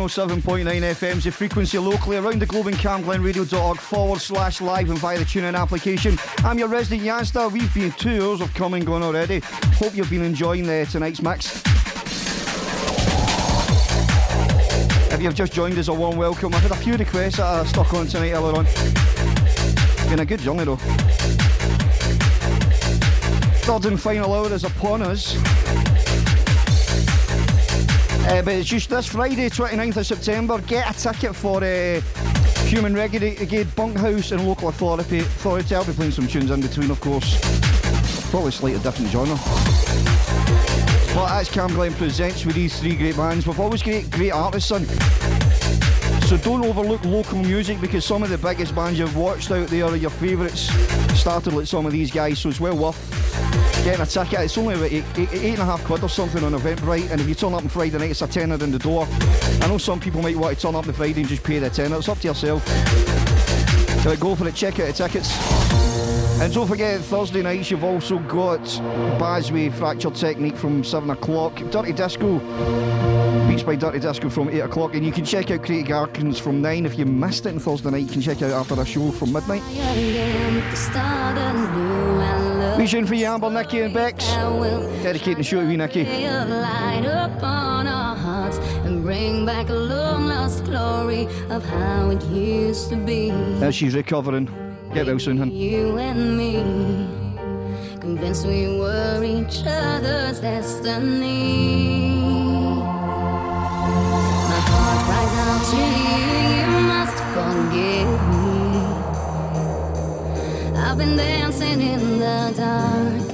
107.9 FM is the frequency locally around the globe in camglenradio.org forward slash live and via the TuneIn application. I'm your resident Yanzta. We've been two hours of coming going already. Hope you've been enjoying uh, tonight's mix. If you've just joined us, a warm welcome. I've had a few requests that I stuck on tonight earlier on. Been a good journey though. Third and final hour is upon us. Uh, but it's just this Friday, 29th of September. Get a ticket for uh, Human Renegade Bunkhouse and Local Authority. Authority. I'll be playing some tunes in between, of course. Probably slightly different genre. But that's Cam Glen presents with these three great bands. We've always got great artists on. So don't overlook local music because some of the biggest bands you've watched out there are your favourites. Started with some of these guys, so it's well worth getting a ticket. It's only about eight, eight, eight and a half quid or something on Eventbrite, and if you turn up on Friday night, it's a tenner in the door. I know some people might want to turn up on Friday and just pay the tenner. It's up to yourself. Go for it. Check out the tickets. And don't forget, Thursday nights you've also got Basway Fracture Technique from 7 o'clock, Dirty Disco, Beats by Dirty Disco from 8 o'clock, and you can check out Creative Gardens from 9. If you missed it on Thursday night, you can check out after the show from midnight. Vision for you, Amber, Nicky, and Bex. Dedicating the show to you, Nicky. Bring back a long lost glory of how it used to be. As she's recovering. Get well soon, hun. You and me, convinced we were each other's destiny. My heart cries out to you, you must forgive me. I've been dancing in the dark,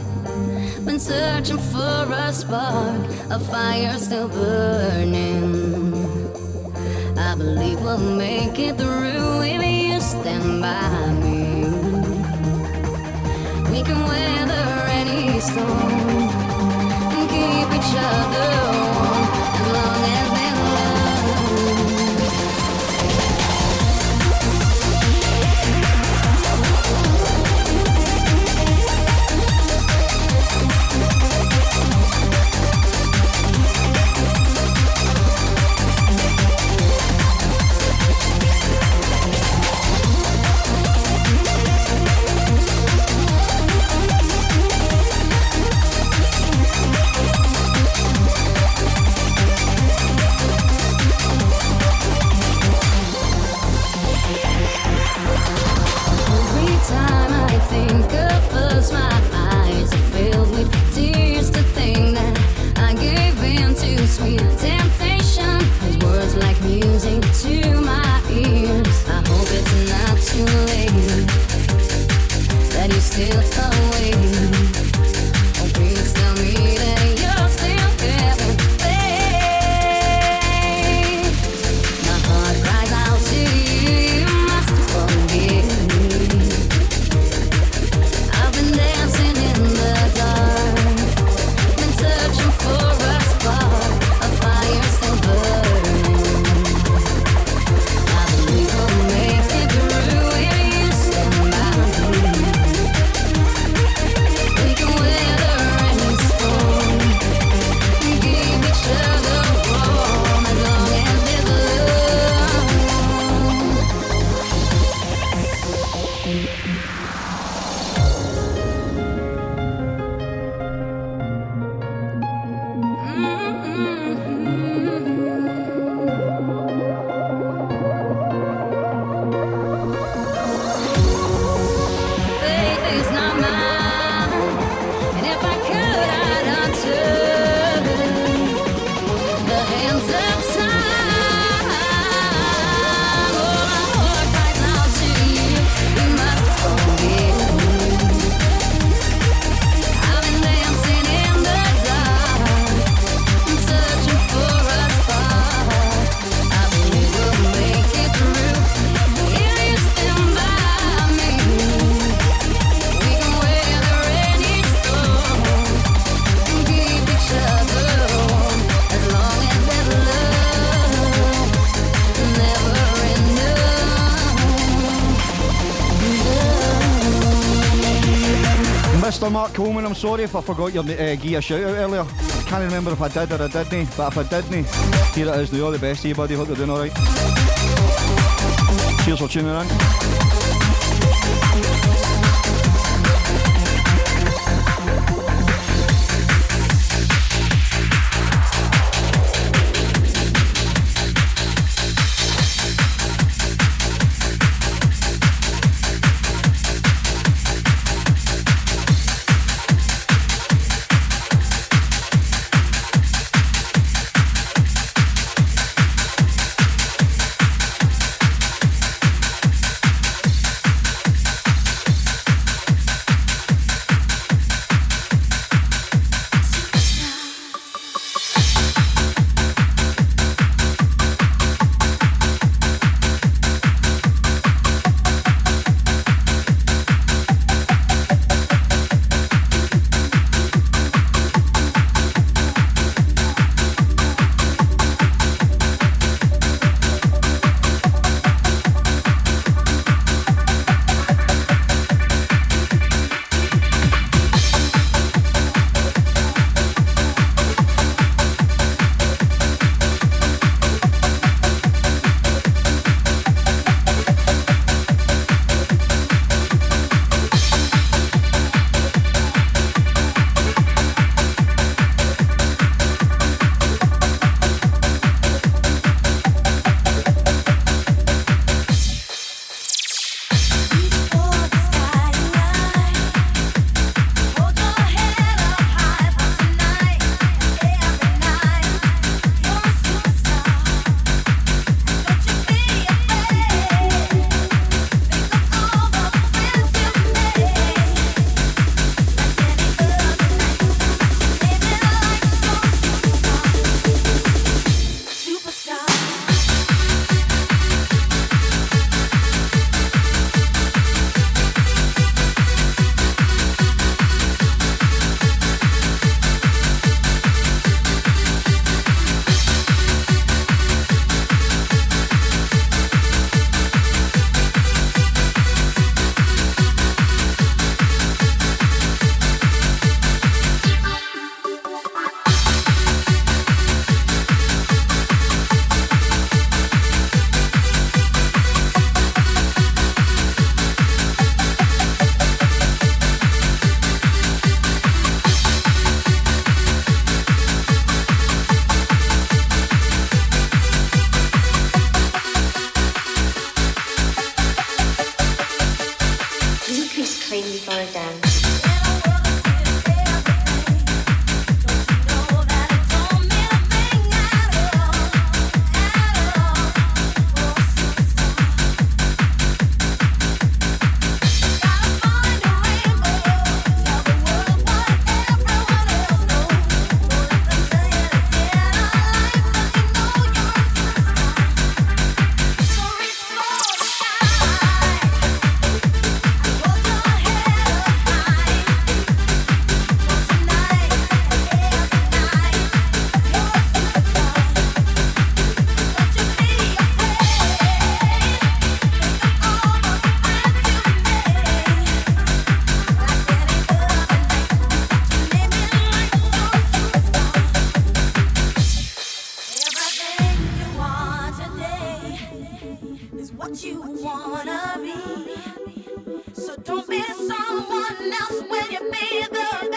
been searching for a spark, a fire still burning. I believe we'll make it through if you stand by me. We can weather any storm and keep each other warm still away. Sorry if I forgot your uh, a shout out earlier. Can't remember if I did or I didn't, but if I didn't, here it is now. All the best to you, buddy. Hope you're doing alright. Cheers for tuning in. what you wanna be. So don't be someone else when you be the best.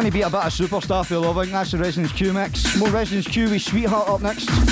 Danny Beat about a superstar for loving. That's the Residence Q mix. More Residence Q with Sweetheart up next.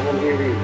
Got mega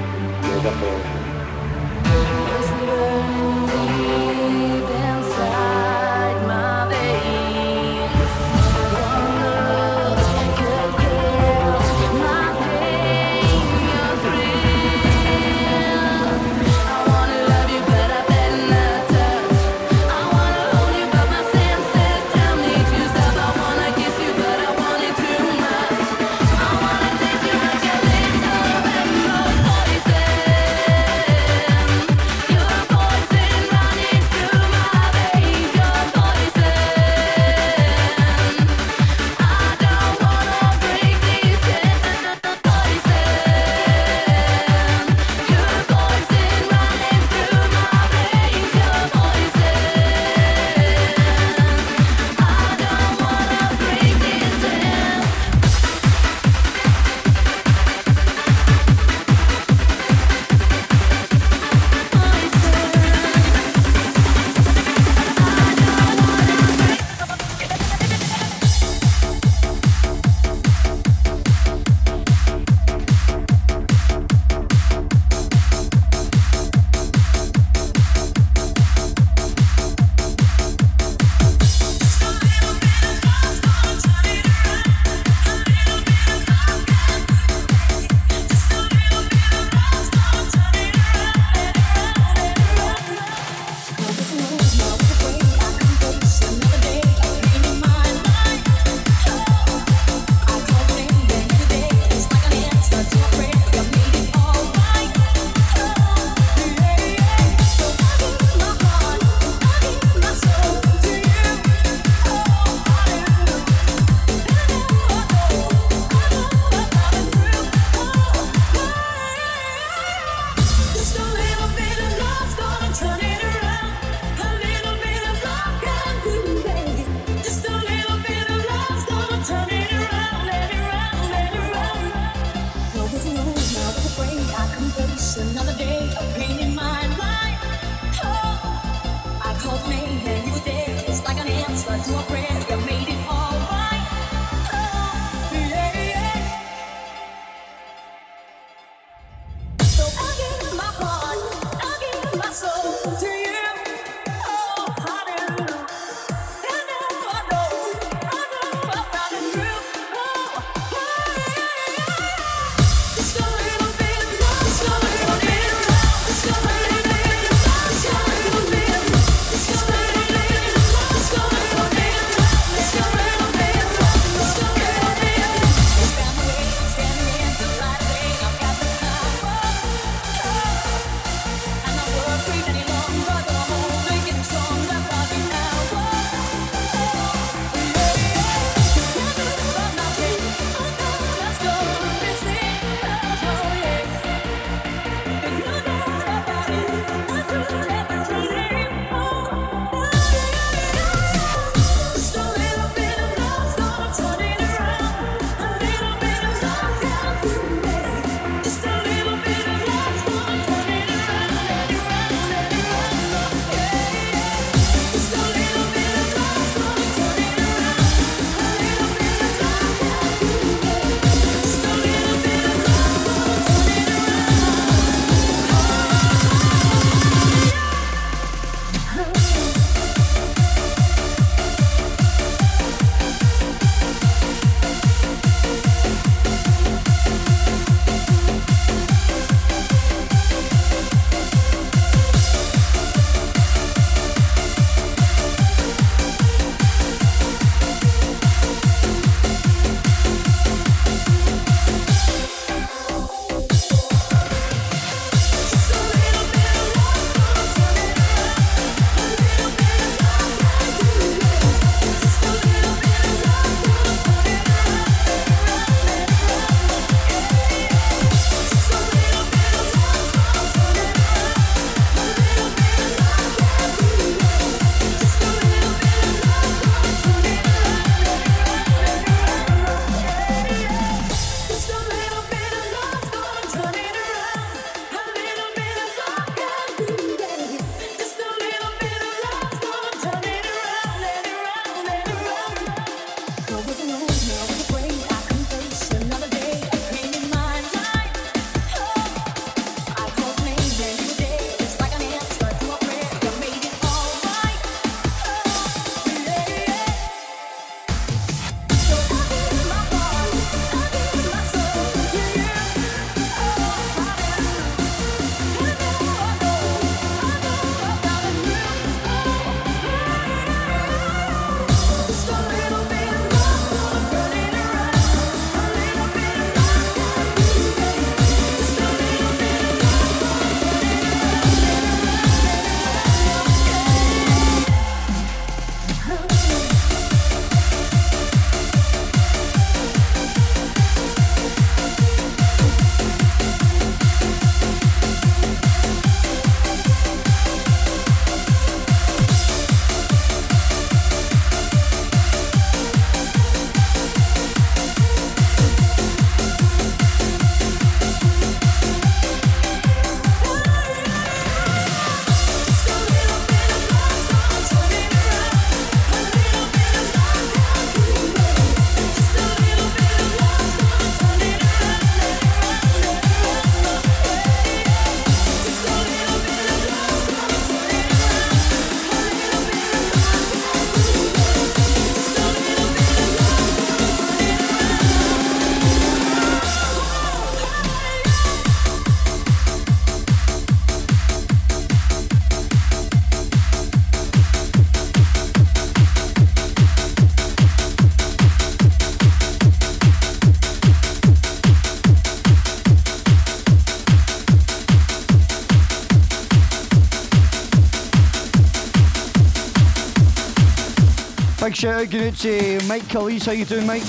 Big shout out going out to Mike Calise. How you doing, Mike?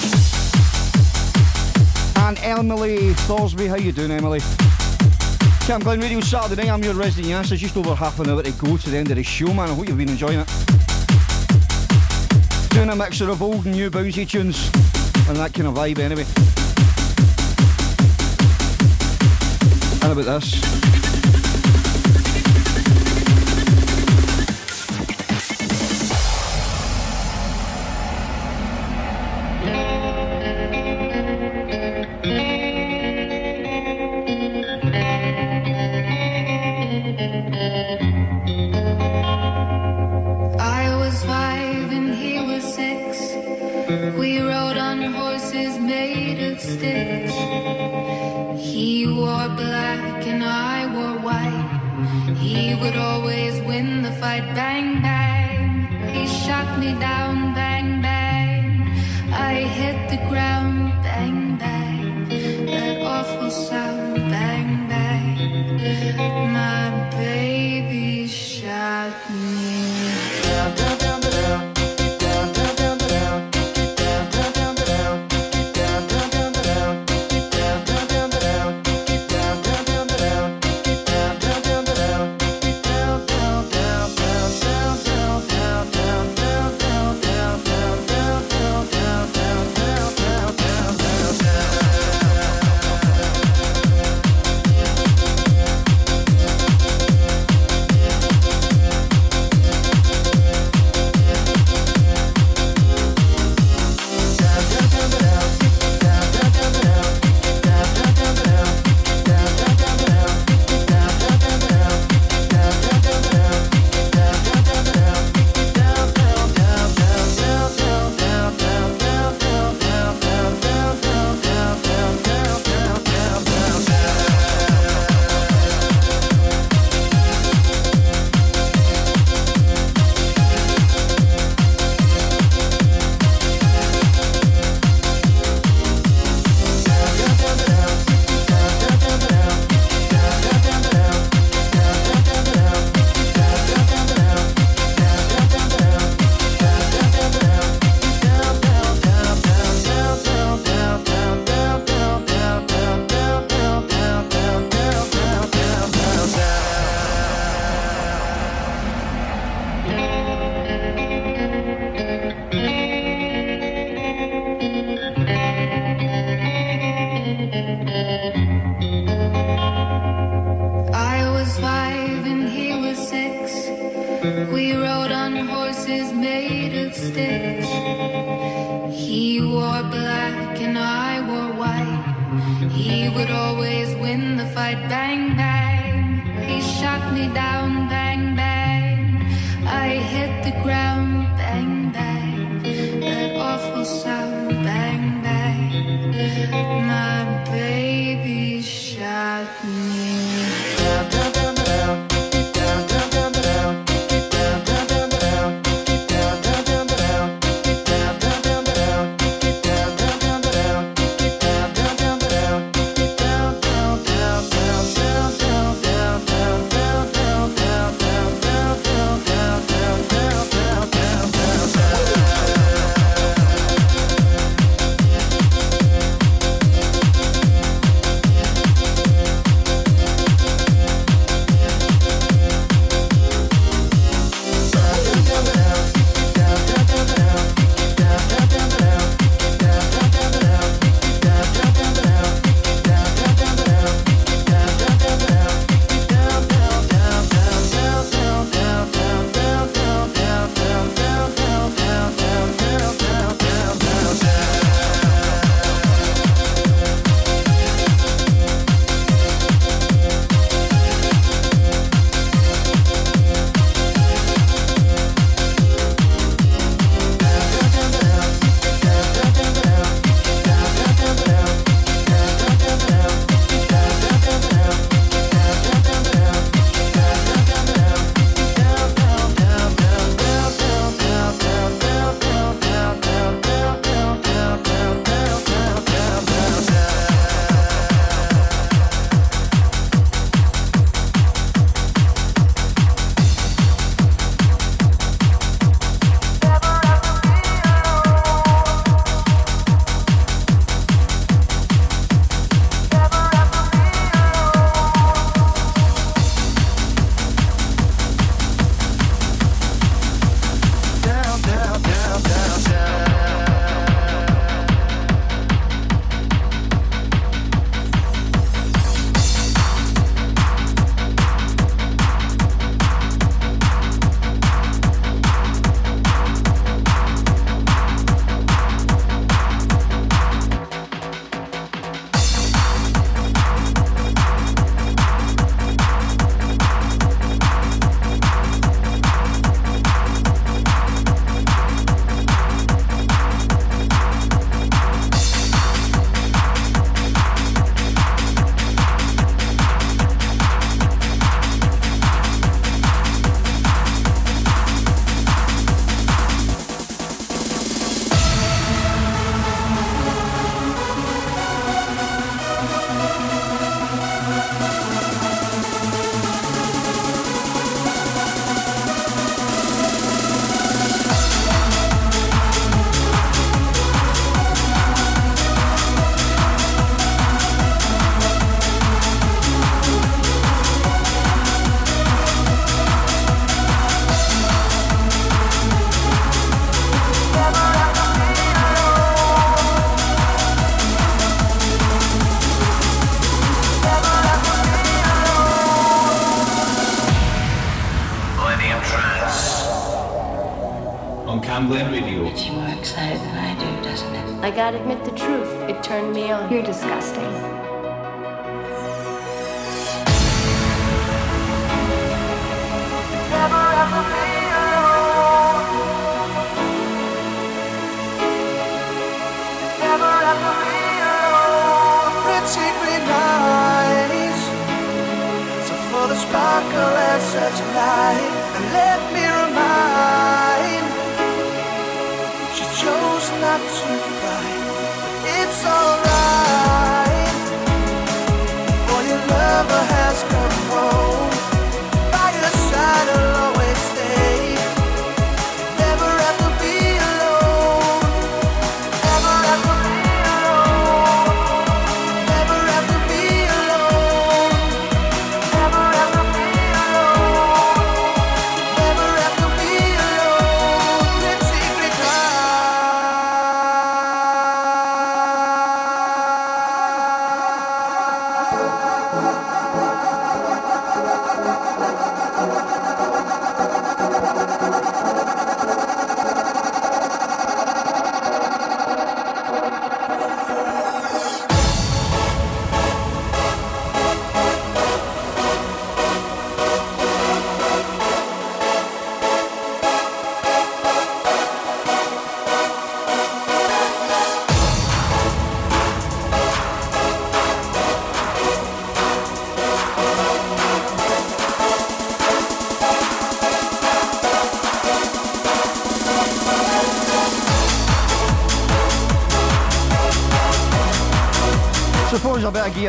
And Emily Thorsby. How you doing, Emily? Cam Glen Radio Saturday night. I'm your resident. It's just over half an hour to go to the end of the show, man. I hope you've been enjoying it. Doing a mixture of old and new bouncy tunes and that kind of vibe, anyway. How about this?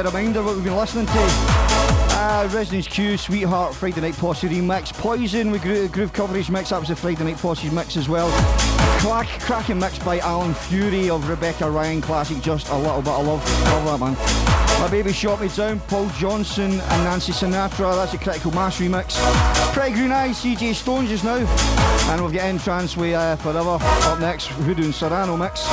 A reminder what we've been listening to. Uh, Residence Q, Sweetheart, Friday Night Posse remix, Poison with Gro- Groove Coverage mix, that was the Friday Night Posse's mix as well. Crack, cracking mix by Alan Fury of Rebekah Ryan classic, just a little bit of love. Love that man. My Baby Shot Me Down, Paul Johnson and Nancy Sinatra, that's a Critical Mass remix. Craig Green Eyes, CJ Stone just now. And we've got N-Trance with uh, Forever up next, Hoodoo and Serrano mix.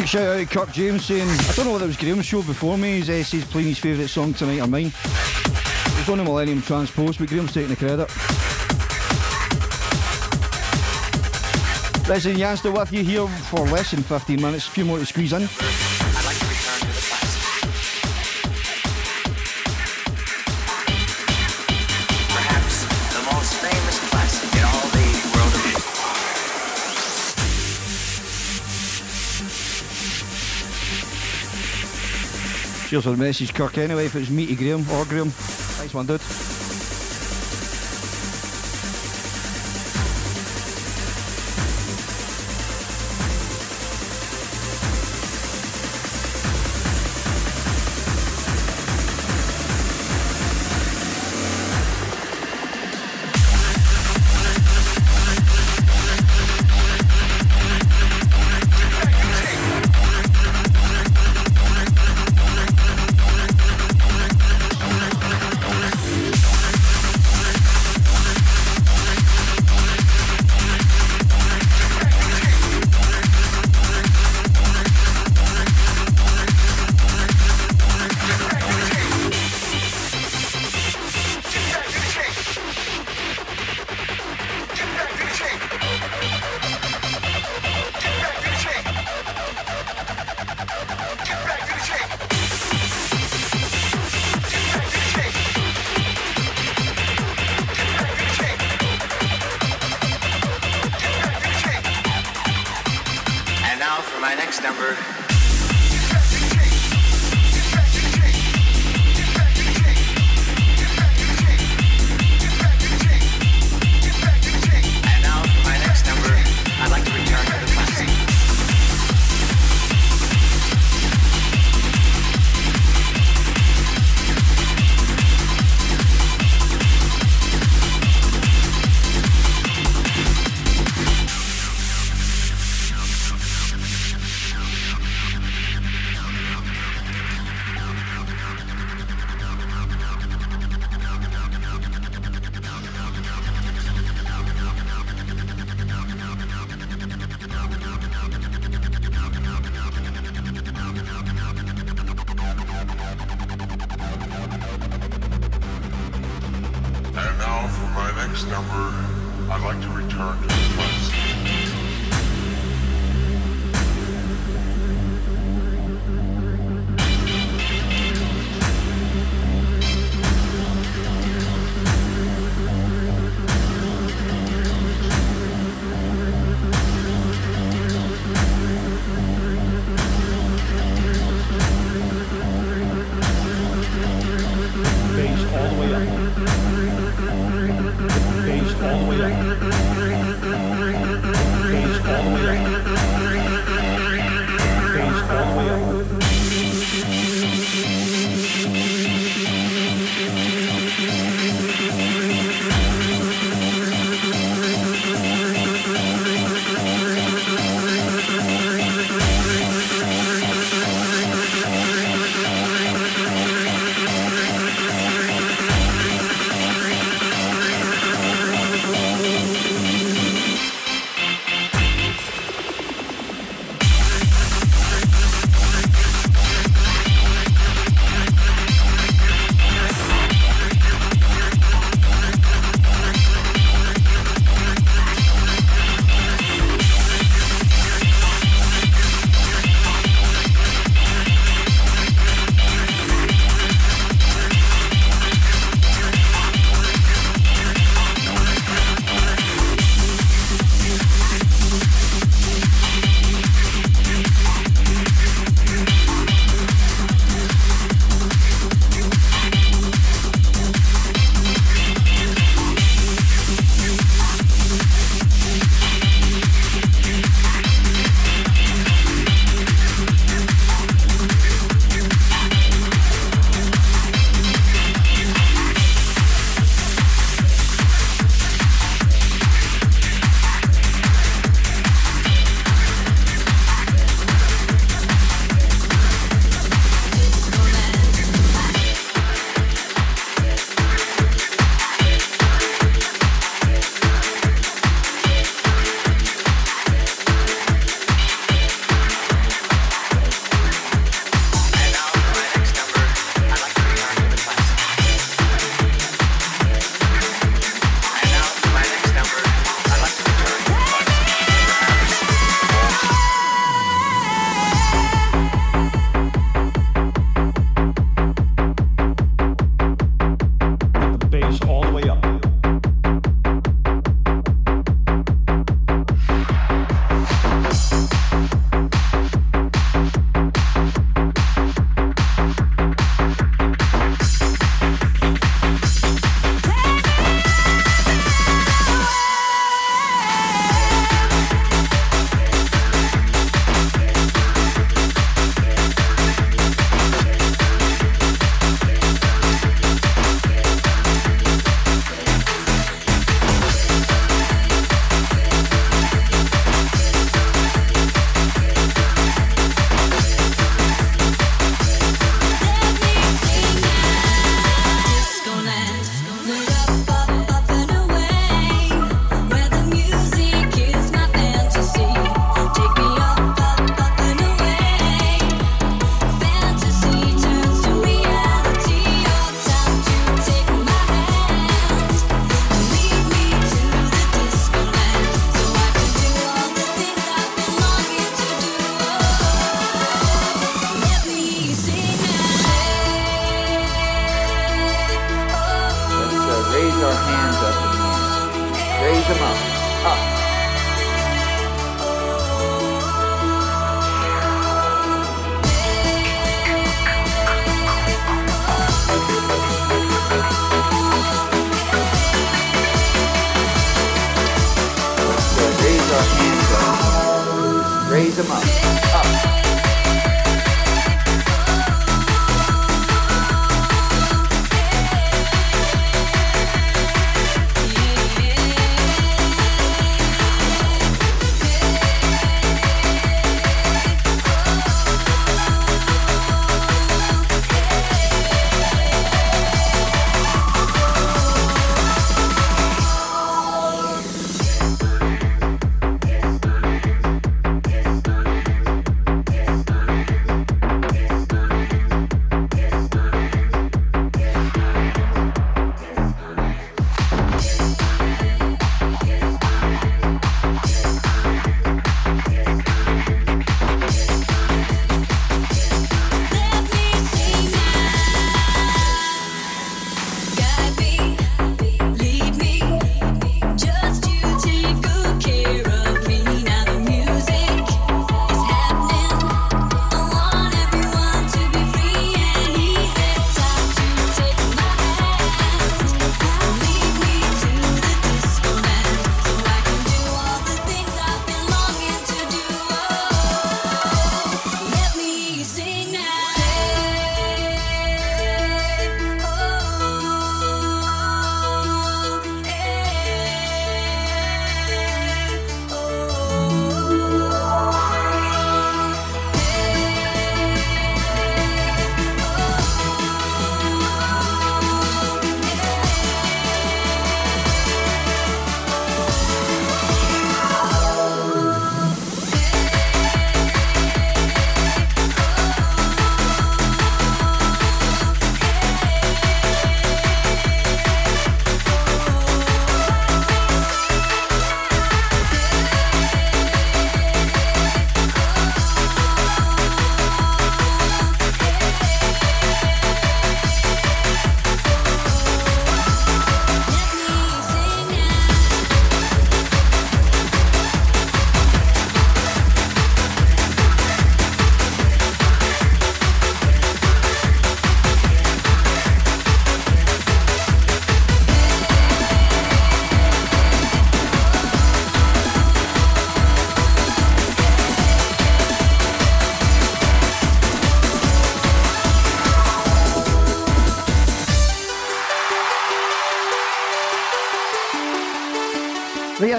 Big shout out to Kirk James saying, I don't know whether it was Graham's show before me, he's uh, says playing his favourite song tonight or mine. It was on the Millennium Transpose, but Graham's taking the credit. Listen, still with you here for less than 15 minutes, a few more to squeeze in. For the message, Kirk, anyway, if it was me to Graham or Graham. Thanks, one, dude.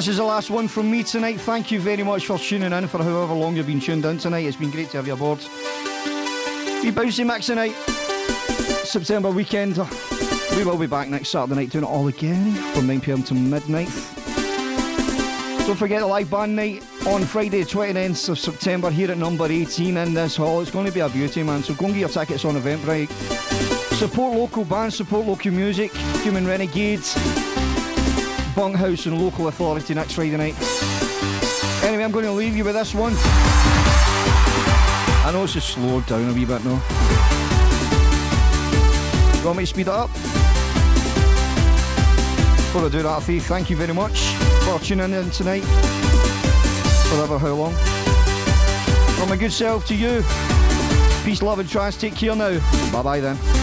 This is the last one from me tonight. Thank you very much for tuning in for however long you've been tuned in tonight. It's been great to have you aboard. We bouncy max tonight. September weekend. We will be back next Saturday night doing it all again from 9pm to midnight. Don't forget the live band night on Friday, 29th of September here at number 18 in this hall. It's going to be a beauty, man. So go and get your tickets on Eventbrite. Support local bands, support local music, Human Renegades, Bunkhouse and Local Authority next Friday night. Anyway, I'm going to leave you with this one. I know it's just slowed down a wee bit now. You want me to speed it up? Before I do that, Thief, thank you very much for tuning in tonight. Forever how long. From my good self to you. Peace, love, and trance. Take care now. Bye bye then.